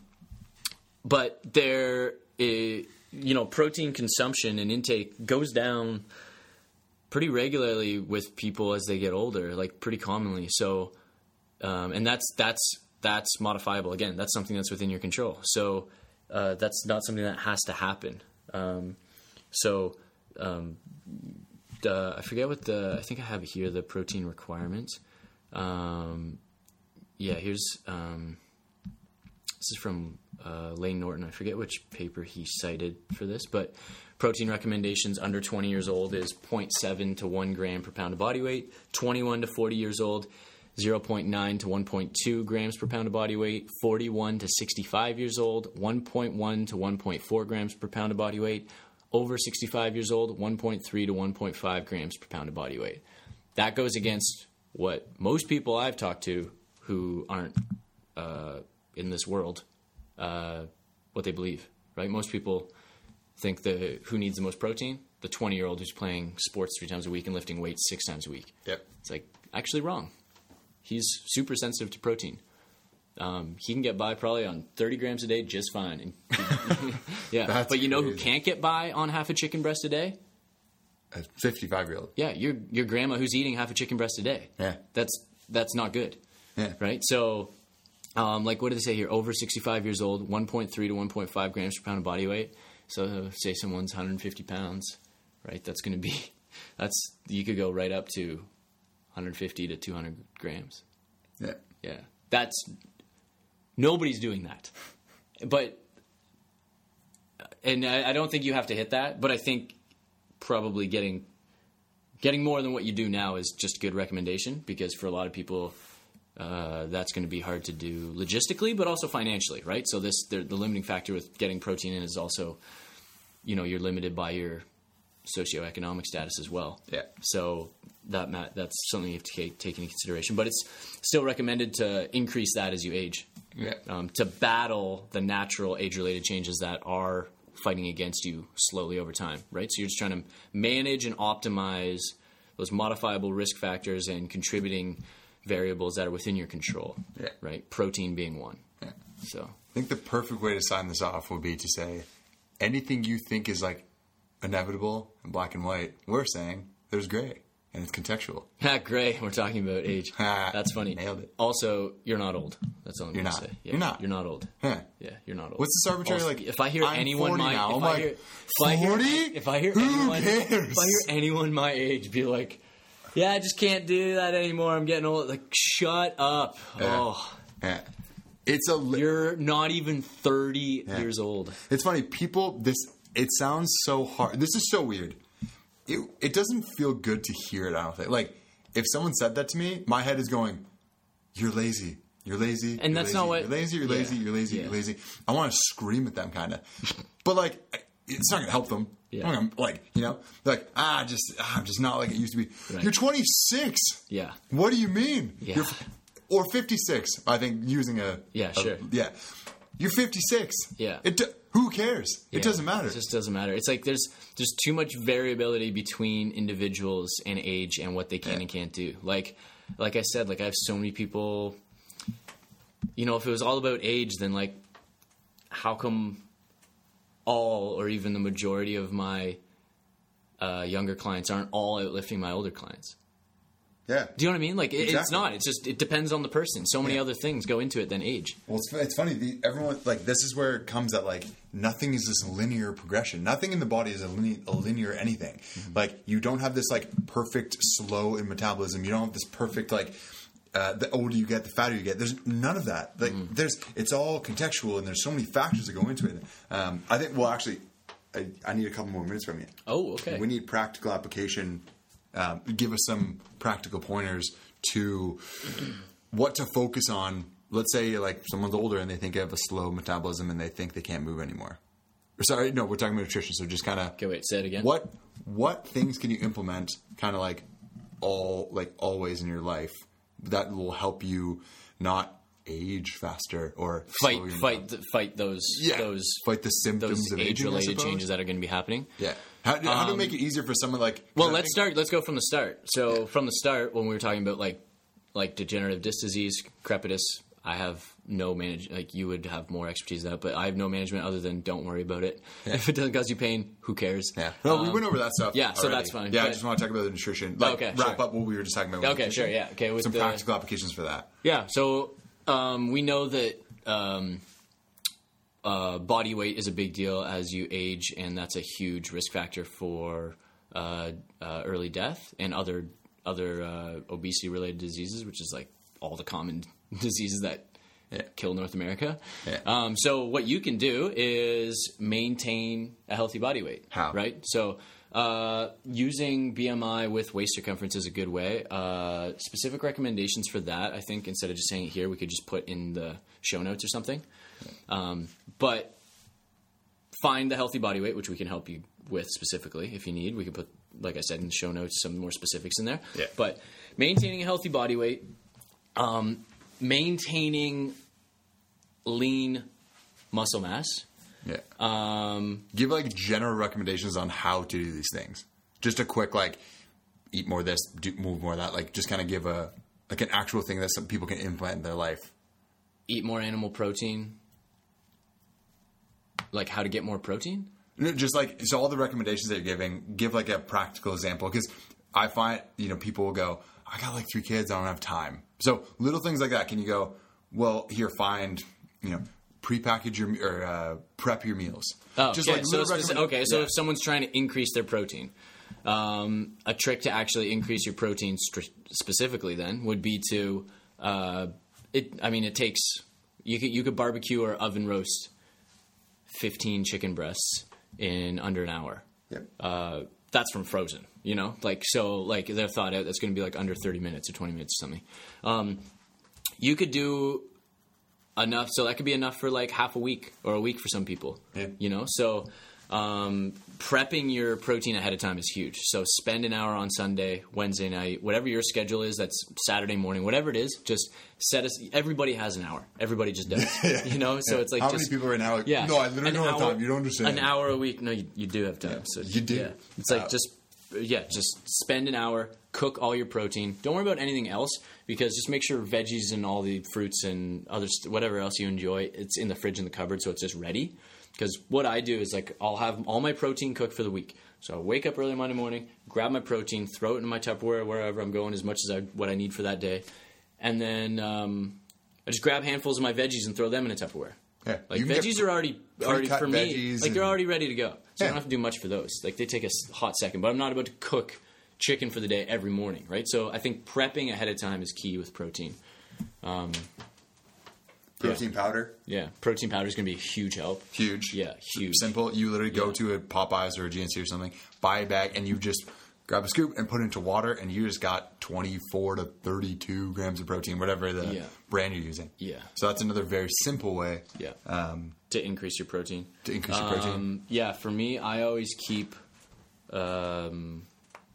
but there, you know, protein consumption and intake goes down pretty regularly with people as they get older, like pretty commonly. So, um, and that's that's that's modifiable. Again, that's something that's within your control. So uh, that's not something that has to happen. Um, so um, I forget what the I think I have here the protein requirements. Um, yeah, here's um, this is from uh, Layne Norton. I forget which paper he cited for this, but protein recommendations under 20 years old is 0.7 to 1 gram per pound of body weight. 21 to 40 years old, 0.9 to 1.2 grams per pound of body weight. 41 to 65 years old, 1.1 to 1.4 grams per pound of body weight. Over 65 years old, 1.3 to 1.5 grams per pound of body weight. That goes against what most people I've talked to who aren't uh, in this world, uh, what they believe, right? Most people think the who needs the most protein? The 20 year old who's playing sports three times a week and lifting weights six times a week. Yep. It's like actually wrong. He's super sensitive to protein. Um, he can get by probably on 30 grams a day just fine. Yeah, That's but you know who can't get by on half a chicken breast a day? A 55 year old. Yeah, your your grandma who's eating half a chicken breast a day. Yeah. that's that's not good. Yeah. Right. So, um, like, what do they say here? Over sixty five years old, one point three to one point five grams per pound of body weight. So, say someone's one hundred fifty pounds, right? That's going to be that's you could go right up to one hundred fifty to two hundred grams. Yeah. Yeah, that's nobody's doing that, but and I, I don't think you have to hit that, but I think probably getting getting more than what you do now is just good recommendation because for a lot of people, uh, that's going to be hard to do logistically, but also financially, right? So this the, the limiting factor with getting protein in is also, you know, you're limited by your socioeconomic status as well. Yeah. So that ma- that's something you have to take, take into consideration. But it's still recommended to increase that as you age Yeah. um, to battle the natural age-related changes that are fighting against you slowly over time, right? So you're just trying to manage and optimize those modifiable risk factors and contributing variables that are within your control, Yeah. right? Protein being one. Yeah. So I think the perfect way to sign this off would be to say anything you think is like inevitable and black and white, we're saying there's gray and it's contextual. Not gray. We're talking about age. That's funny. nailed it. Also, you're not old. That's all I'm You're gonna not. say. Yeah, You're not. You're not old. Huh. Yeah, you're not old. What's this arbitrary Also, like? If I hear I'm anyone 40 my now. if I'm like, hear, if I hear 40? if I hear anyone if I hear anyone my age be like, yeah, I just can't do that anymore. I'm getting old. Like, shut up. Yeah. Oh, Yeah. It's a li- you're not even 30 Yeah. years old. It's funny, people. This it sounds so hard. This is so weird. It it doesn't feel good to hear it. I don't think. Like if someone said that to me, my head is going, "You're lazy. You're lazy." And you're that's lazy, not what- you're lazy. You're yeah. lazy. You're lazy. Yeah. You're lazy. I want to scream at them, kind of. but like, it's not going to help them. Yeah. I'm gonna, like you know, like ah, just ah, I'm just not like it used to be. Right. You're 26. Yeah. What do you mean? Yeah. You're, or 56. I think using a Yeah, a- sure. yeah. You're 56. Yeah. It who cares? It doesn't matter. It just doesn't matter. It's like there's there's too much variability between individuals and age and what they can Yeah. and can't do. Like like I said, like I have so many people. You know, if it was all about age, then like, how come all or even the majority of my uh, younger clients aren't all outlifting my older clients? Yeah. Do you know what I mean? Like, it, it's not. It's just it depends on the person. So many Yeah. other things go into it than age. Well, it's, it's funny. The, everyone like this is where it comes that like nothing is this linear progression. Nothing in the body is a linear, a linear anything. Like you don't have this like perfect slow in metabolism. You don't have this perfect like. Uh, the older you get, the fatter you get. There's none of that. Like there's, it's all contextual, and there's so many factors that go into it. Um, I think. Well, actually, I, I need a couple more minutes from you. Oh, okay. We need practical application. Um, give us some practical pointers to what to focus on. Let's say like someone's older and they think they have a slow metabolism and they think they can't move anymore. Or sorry, no, we're talking about nutrition. So just kind of Okay, wait. Say it again. what what things can you implement, kind of like all like always in your life that will help you not age faster or Fight, fight, th- fight those Yeah. those fight the symptoms those of age-related changes that are going to be happening. Yeah. How, how to make it easier for someone like? Well, let's start. Let's go from the start. So, from the start, when we were talking about like like degenerative disc disease, crepitus, I have no manage. Like you would have more expertise in that, but I have no management other than don't worry about it. If it doesn't cause you pain, who cares? Yeah. No, we went over that stuff. Um, yeah, so that's fine. Yeah, I just want to talk about the nutrition. Like, Okay, wrap sure. up what we were just talking about. Okay, nutrition. sure, yeah, okay, with Some the- practical applications for that. Yeah. So um, we know that um, uh, body weight is a big deal as you age, and that's a huge risk factor for uh, uh, early death and other other uh, obesity related diseases, which is like all the common diseases that Yeah. kill North America. Yeah. Um, so what you can do is maintain a healthy body weight. How? Right. So. Uh, using BMI with waist circumference is a good way. Uh, specific recommendations for that, I think, instead of just saying it here, we could just put in the show notes or something. Um, but find the healthy body weight, which we can help you with specifically if you need. We can put, like I said, in the show notes, some more specifics in there. Yeah. But maintaining a healthy body weight, um, maintaining lean muscle mass. Yeah. Um, Give like general recommendations on how to do these things. Just a quick like, eat more of this, do, move more of that. Like, just kind of give a like an actual thing that some people can implement in their life. eat more animal protein. Like how to get more protein? No, Just like so, all the recommendations that you're giving, give like a practical example because I find you know people will go, I got like three kids, I don't have time. So little things like that. Can you go? Well, here, find you know, prepackage your or uh, prep your meals. Oh, Just okay. so recommend- okay, so Yeah. if someone's trying to increase their protein, um, a trick to actually increase your protein str- specifically then would be to, uh, it. I mean, it takes you could you could barbecue or oven roast fifteen chicken breasts in under an hour. Yep. Uh, that's from frozen, you know, like so, like they're thought out. That's going to be like under thirty minutes or twenty minutes or something. Um, you could do enough. So that could be enough for like half a week or a week for some people. Yeah. You know, so um, prepping your protein ahead of time is huge. So spend an hour on Sunday, Wednesday night, whatever your schedule is. That's Saturday morning, whatever it is. Just set us. Everybody has an hour. Everybody just does. You know, so it's like How just, many people right now? Like, yeah. No, I literally don't have hour- time. You don't understand. An hour a week. No, you, you do have time. So you do. Yeah. It's like Uh, just yeah, just spend an hour, cook all your protein. Don't worry about anything else because just make sure veggies and all the fruits and other st- whatever else you enjoy, it's in the fridge in the cupboard, so it's just ready. Because what I do is like I'll have all my protein cooked for the week. So I wake up early Monday morning, grab my protein, throw it in my Tupperware wherever I'm going, as much as I, what I need for that day, and then um, I just grab handfuls of my veggies and throw them in a Tupperware. Yeah. Like You can get veggies are already already for me. Like they're already ready to go, so Yeah. I don't have to do much for those. Like they take a hot second, but I'm not about to cook chicken for the day every morning, right? So I think prepping ahead of time is key with protein. Protein powder, Yeah, protein powder is going to be a huge help. huge. Yeah, huge. Simple. You literally go Yeah. to a Popeyes or a GNC or something, buy a bag, and you just grab a scoop and put it into water, and you just got 24 to 32 grams of protein, whatever the Yeah. brand you're using. Yeah. So that's another very simple way Yeah, um, to increase your protein. to increase your protein. Um, yeah, for me, I always keep um,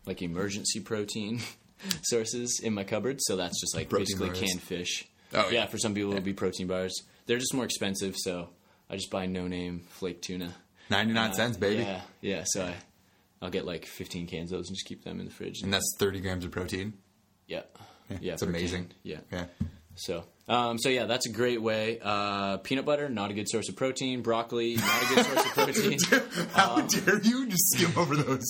like emergency protein sources in my cupboard. So that's just like Protein basically bars. canned fish. Oh, yeah. yeah. for some people it'll be protein bars. They're just more expensive, so I just buy no name flake tuna. 99 Uh, cents, baby. Yeah, yeah. So I, I'll get like 15 cans of those and just keep them in the fridge. And that's 30 grams of protein. yeah, yeah, it's amazing. Yeah. Yeah. So, um, so yeah, that's a great way. Uh, peanut butter, not a good source of protein. Broccoli, not a good source of protein. How dare you just skim over those?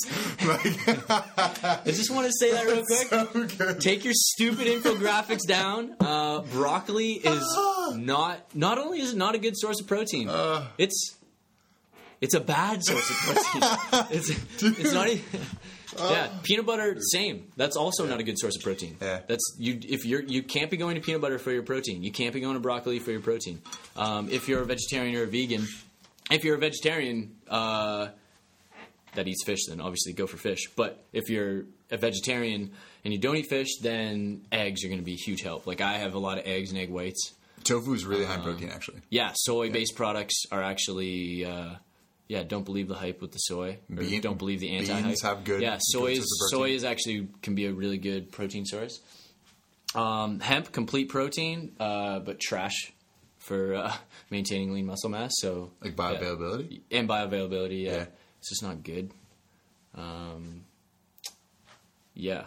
Like, I just want to say that real quick. so. Take your stupid infographics down. Uh, broccoli is not. Not only is it not a good source of protein, it's it's a bad source of protein. it's it's not. Even, yeah, peanut butter, same. That's also not a good source of protein. Yeah. that's you. If you're you can't be going to peanut butter for your protein. You can't be going to broccoli for your protein. Um, if you're a vegetarian or a vegan, if you're a vegetarian. Uh, that eats fish, then obviously go for fish. But if you're a vegetarian and you don't eat fish, then eggs are going to be a huge help. Like I have a lot of eggs and egg whites. Tofu is really Um, high in protein, actually. Yeah, soy-based products are actually. Uh, yeah, don't believe the hype with the soy. Bean- don't believe the anti-hype. beans have good- Yeah, soy is soy is actually can be a really good protein source. Um, hemp, complete protein, uh, but trash for uh, maintaining lean muscle mass. So Like yeah. bioavailability. and bioavailability. Yeah. Yeah. it's just not good. Um, yeah,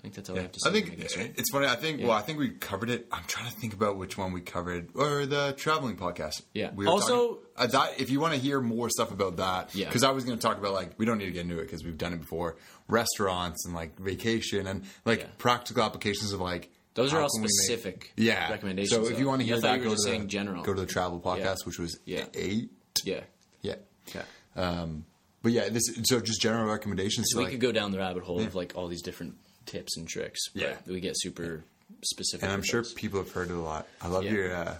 I think that's all I have to say. I think guess, right? it's funny. I think Yeah. well, I think we covered it. I'm trying to think about which one we covered, or the traveling podcast. Yeah. We were Also- talking- uh, that if you want to hear more stuff about that, Yeah. Because I was going to talk about like we don't need to get into it because we've done it before. Restaurants and like vacation and like Yeah. practical applications of like Those are all can we make- specific yeah recommendations, So if you want to I hear thought that, go to saying the general. Go to the travel podcast, Yeah. which was Yeah. eight. yeah. Yeah. Yeah. Um, but yeah, this so just general recommendations. So we like, could go down the rabbit hole of like all these different tips and tricks. but Yeah. we get super specific. and I'm sure those. people have heard it a lot. I love Yeah. your uh,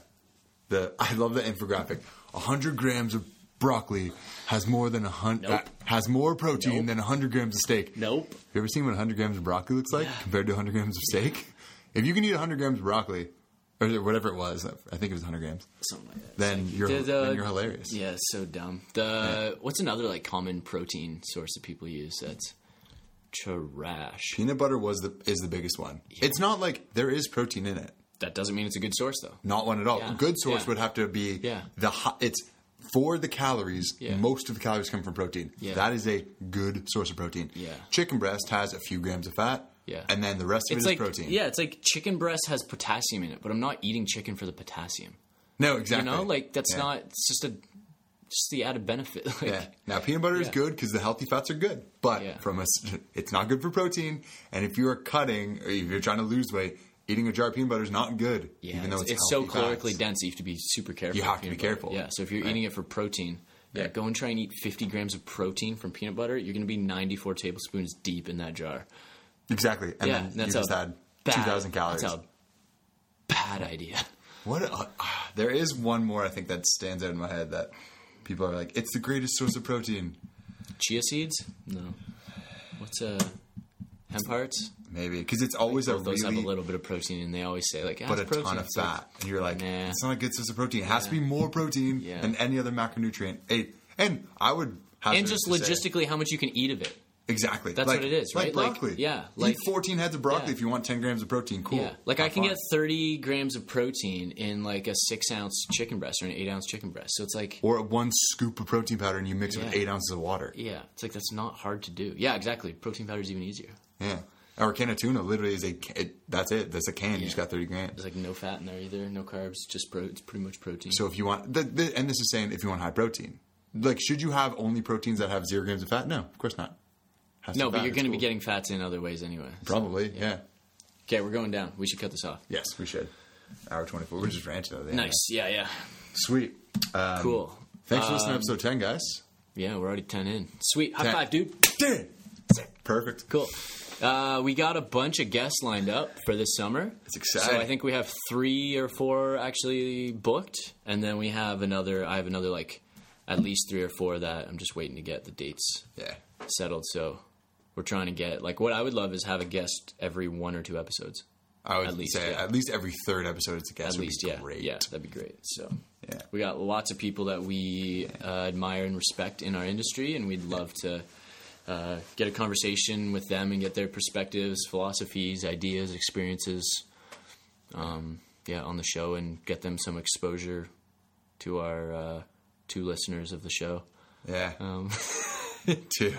the I love the infographic. hundred grams of broccoli has more than a hundred Nope. has more protein Nope. than hundred grams of steak. Nope. Have you ever seen what hundred grams of broccoli looks like compared to hundred grams of steak? If you can eat hundred grams of broccoli, or whatever it was, I think it was hundred grams. Something like that. Then you're The- the- then you're hilarious. Yeah, so dumb. The what's another like common protein source that people use that's trash? Peanut butter was the is the biggest one. It's not like there is protein in it. That doesn't mean it's a good source though. Not one at all. Yeah. A good source Yeah. would have to be Yeah. the hi- it's for the calories. Yeah. Most of the calories come from protein. Yeah. That is a good source of protein. Yeah. Chicken breast has a few grams of fat. Yeah. And then the rest of It's it like is protein. yeah, it's like chicken breast has potassium in it, but I'm not eating chicken for the potassium. No, exactly. You know, like that's Yeah. not. It's just a just the added benefit. Like, Yeah. Now peanut butter is Yeah. good because the healthy fats are good, but Yeah. from a, it's not good for protein. And if you are cutting or if you're trying to lose weight, eating a jar of peanut butter is not good. Yeah, even though it's, it's, it's so calorically fats. dense, you have to be super careful. You have to be butter. careful. Yeah, so if you're Right. eating it for protein, yeah, go and try and eat 50 grams of protein from peanut butter. You're going to be 94 tablespoons deep in that jar. Exactly. And yeah, then that's you just had bad, 2,000 calories. That's a bad idea. What? A, ah, there is one more I think that stands out in my head that people are like, it's the greatest source of protein. Chia seeds? No. What's uh, hemp hearts? Maybe because it's always a those really have a little bit of protein, and they always say like, but "Ah, a protein." ton of like, fat, and you're like, Nah. it's not a good source of protein. It has to be more protein Yeah. than any other macronutrient. And I would have and just logistically, how much you can eat of it. Exactly. That's Like- what it is, right? Like Like, broccoli. yeah, Eat like- 14 heads of broccoli Yeah. if you want 10 grams of protein. Cool. Yeah, like I can get 30 grams of protein in like a six ounce chicken breast or an eight ounce chicken breast. So it's like, or one scoop of protein powder and you mix it with eight ounces of water. yeah, it's like that's not hard to do. Yeah, exactly. Protein powder is even easier. Yeah. Or a can of tuna literally is a. It, that's it. That's a can. You just got 30 grams. There's like no fat in there either, no carbs, just pro. It's pretty much protein. So if you want, the, the, and this is saying if you want high protein, like should you have only proteins that have zero grams of fat? No, of course not. Has no, but you're going to be getting fats in other ways anyway. So- probably yeah. Okay, we're going down. We should cut this off. Yes, we should. Hour 24. We're just ranting end. Nice. Yeah, yeah. Sweet. Um, Cool. Thanks for listening to Um, episode 10, guys. Yeah, we're already 10 in. Sweet. High 10. five, dude. Perfect. Cool. Uh, we got a bunch of guests lined up for this summer. It's exciting. So I think we have three or four actually booked, and then we have another. I have another like at least three or four that I'm just waiting to get the dates Yeah. settled. So we're trying to get like what I would love is have a guest every one or two episodes. I would At least, say yeah. at least every third episode it's a guest. At would least, be yeah, Great. yeah, that'd be great. So Yeah. we got lots of people that we uh, admire and respect in our industry, and we'd love to uh, get a conversation with them and get their perspectives, philosophies, ideas, experiences, um, yeah, on the show, and get them some exposure to our uh, two listeners of the show. Yeah. Um, Two.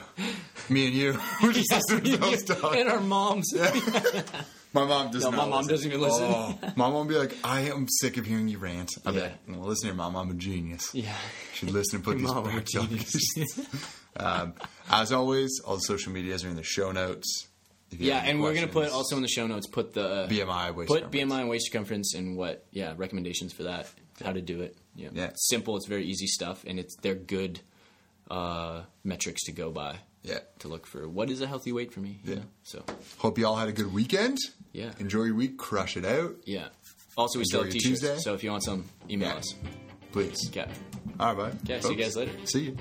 Me and you. We're just listening to those and our moms. My mom does No, not my mom doesn't even listen. Oh, my mom be like, I am sick of hearing you rant. I'll be Yeah. like, well, listen here, mom. I'm a genius. Yeah. You should listen and put these Mom, back to um, As always, all the social medias are in the show notes. Yeah, and we're gonna put also in the show notes put the BMI, waist put. BMI and waist circumference and what yeah recommendations for that, how to do it. Yeah, Yeah. It's simple. It's very easy stuff, and it's they're good uh, metrics to go by Yeah. to look for what is a healthy weight for me. you Yeah. know? So Hope you all had a good weekend. Yeah. Enjoy your week. Crush it out. yeah. Also, we still Enjoy have t-shirts. Tuesday. So if you want some, email Yeah. us. Please. Okay. All right, bye. Okay, see you guys later. See you.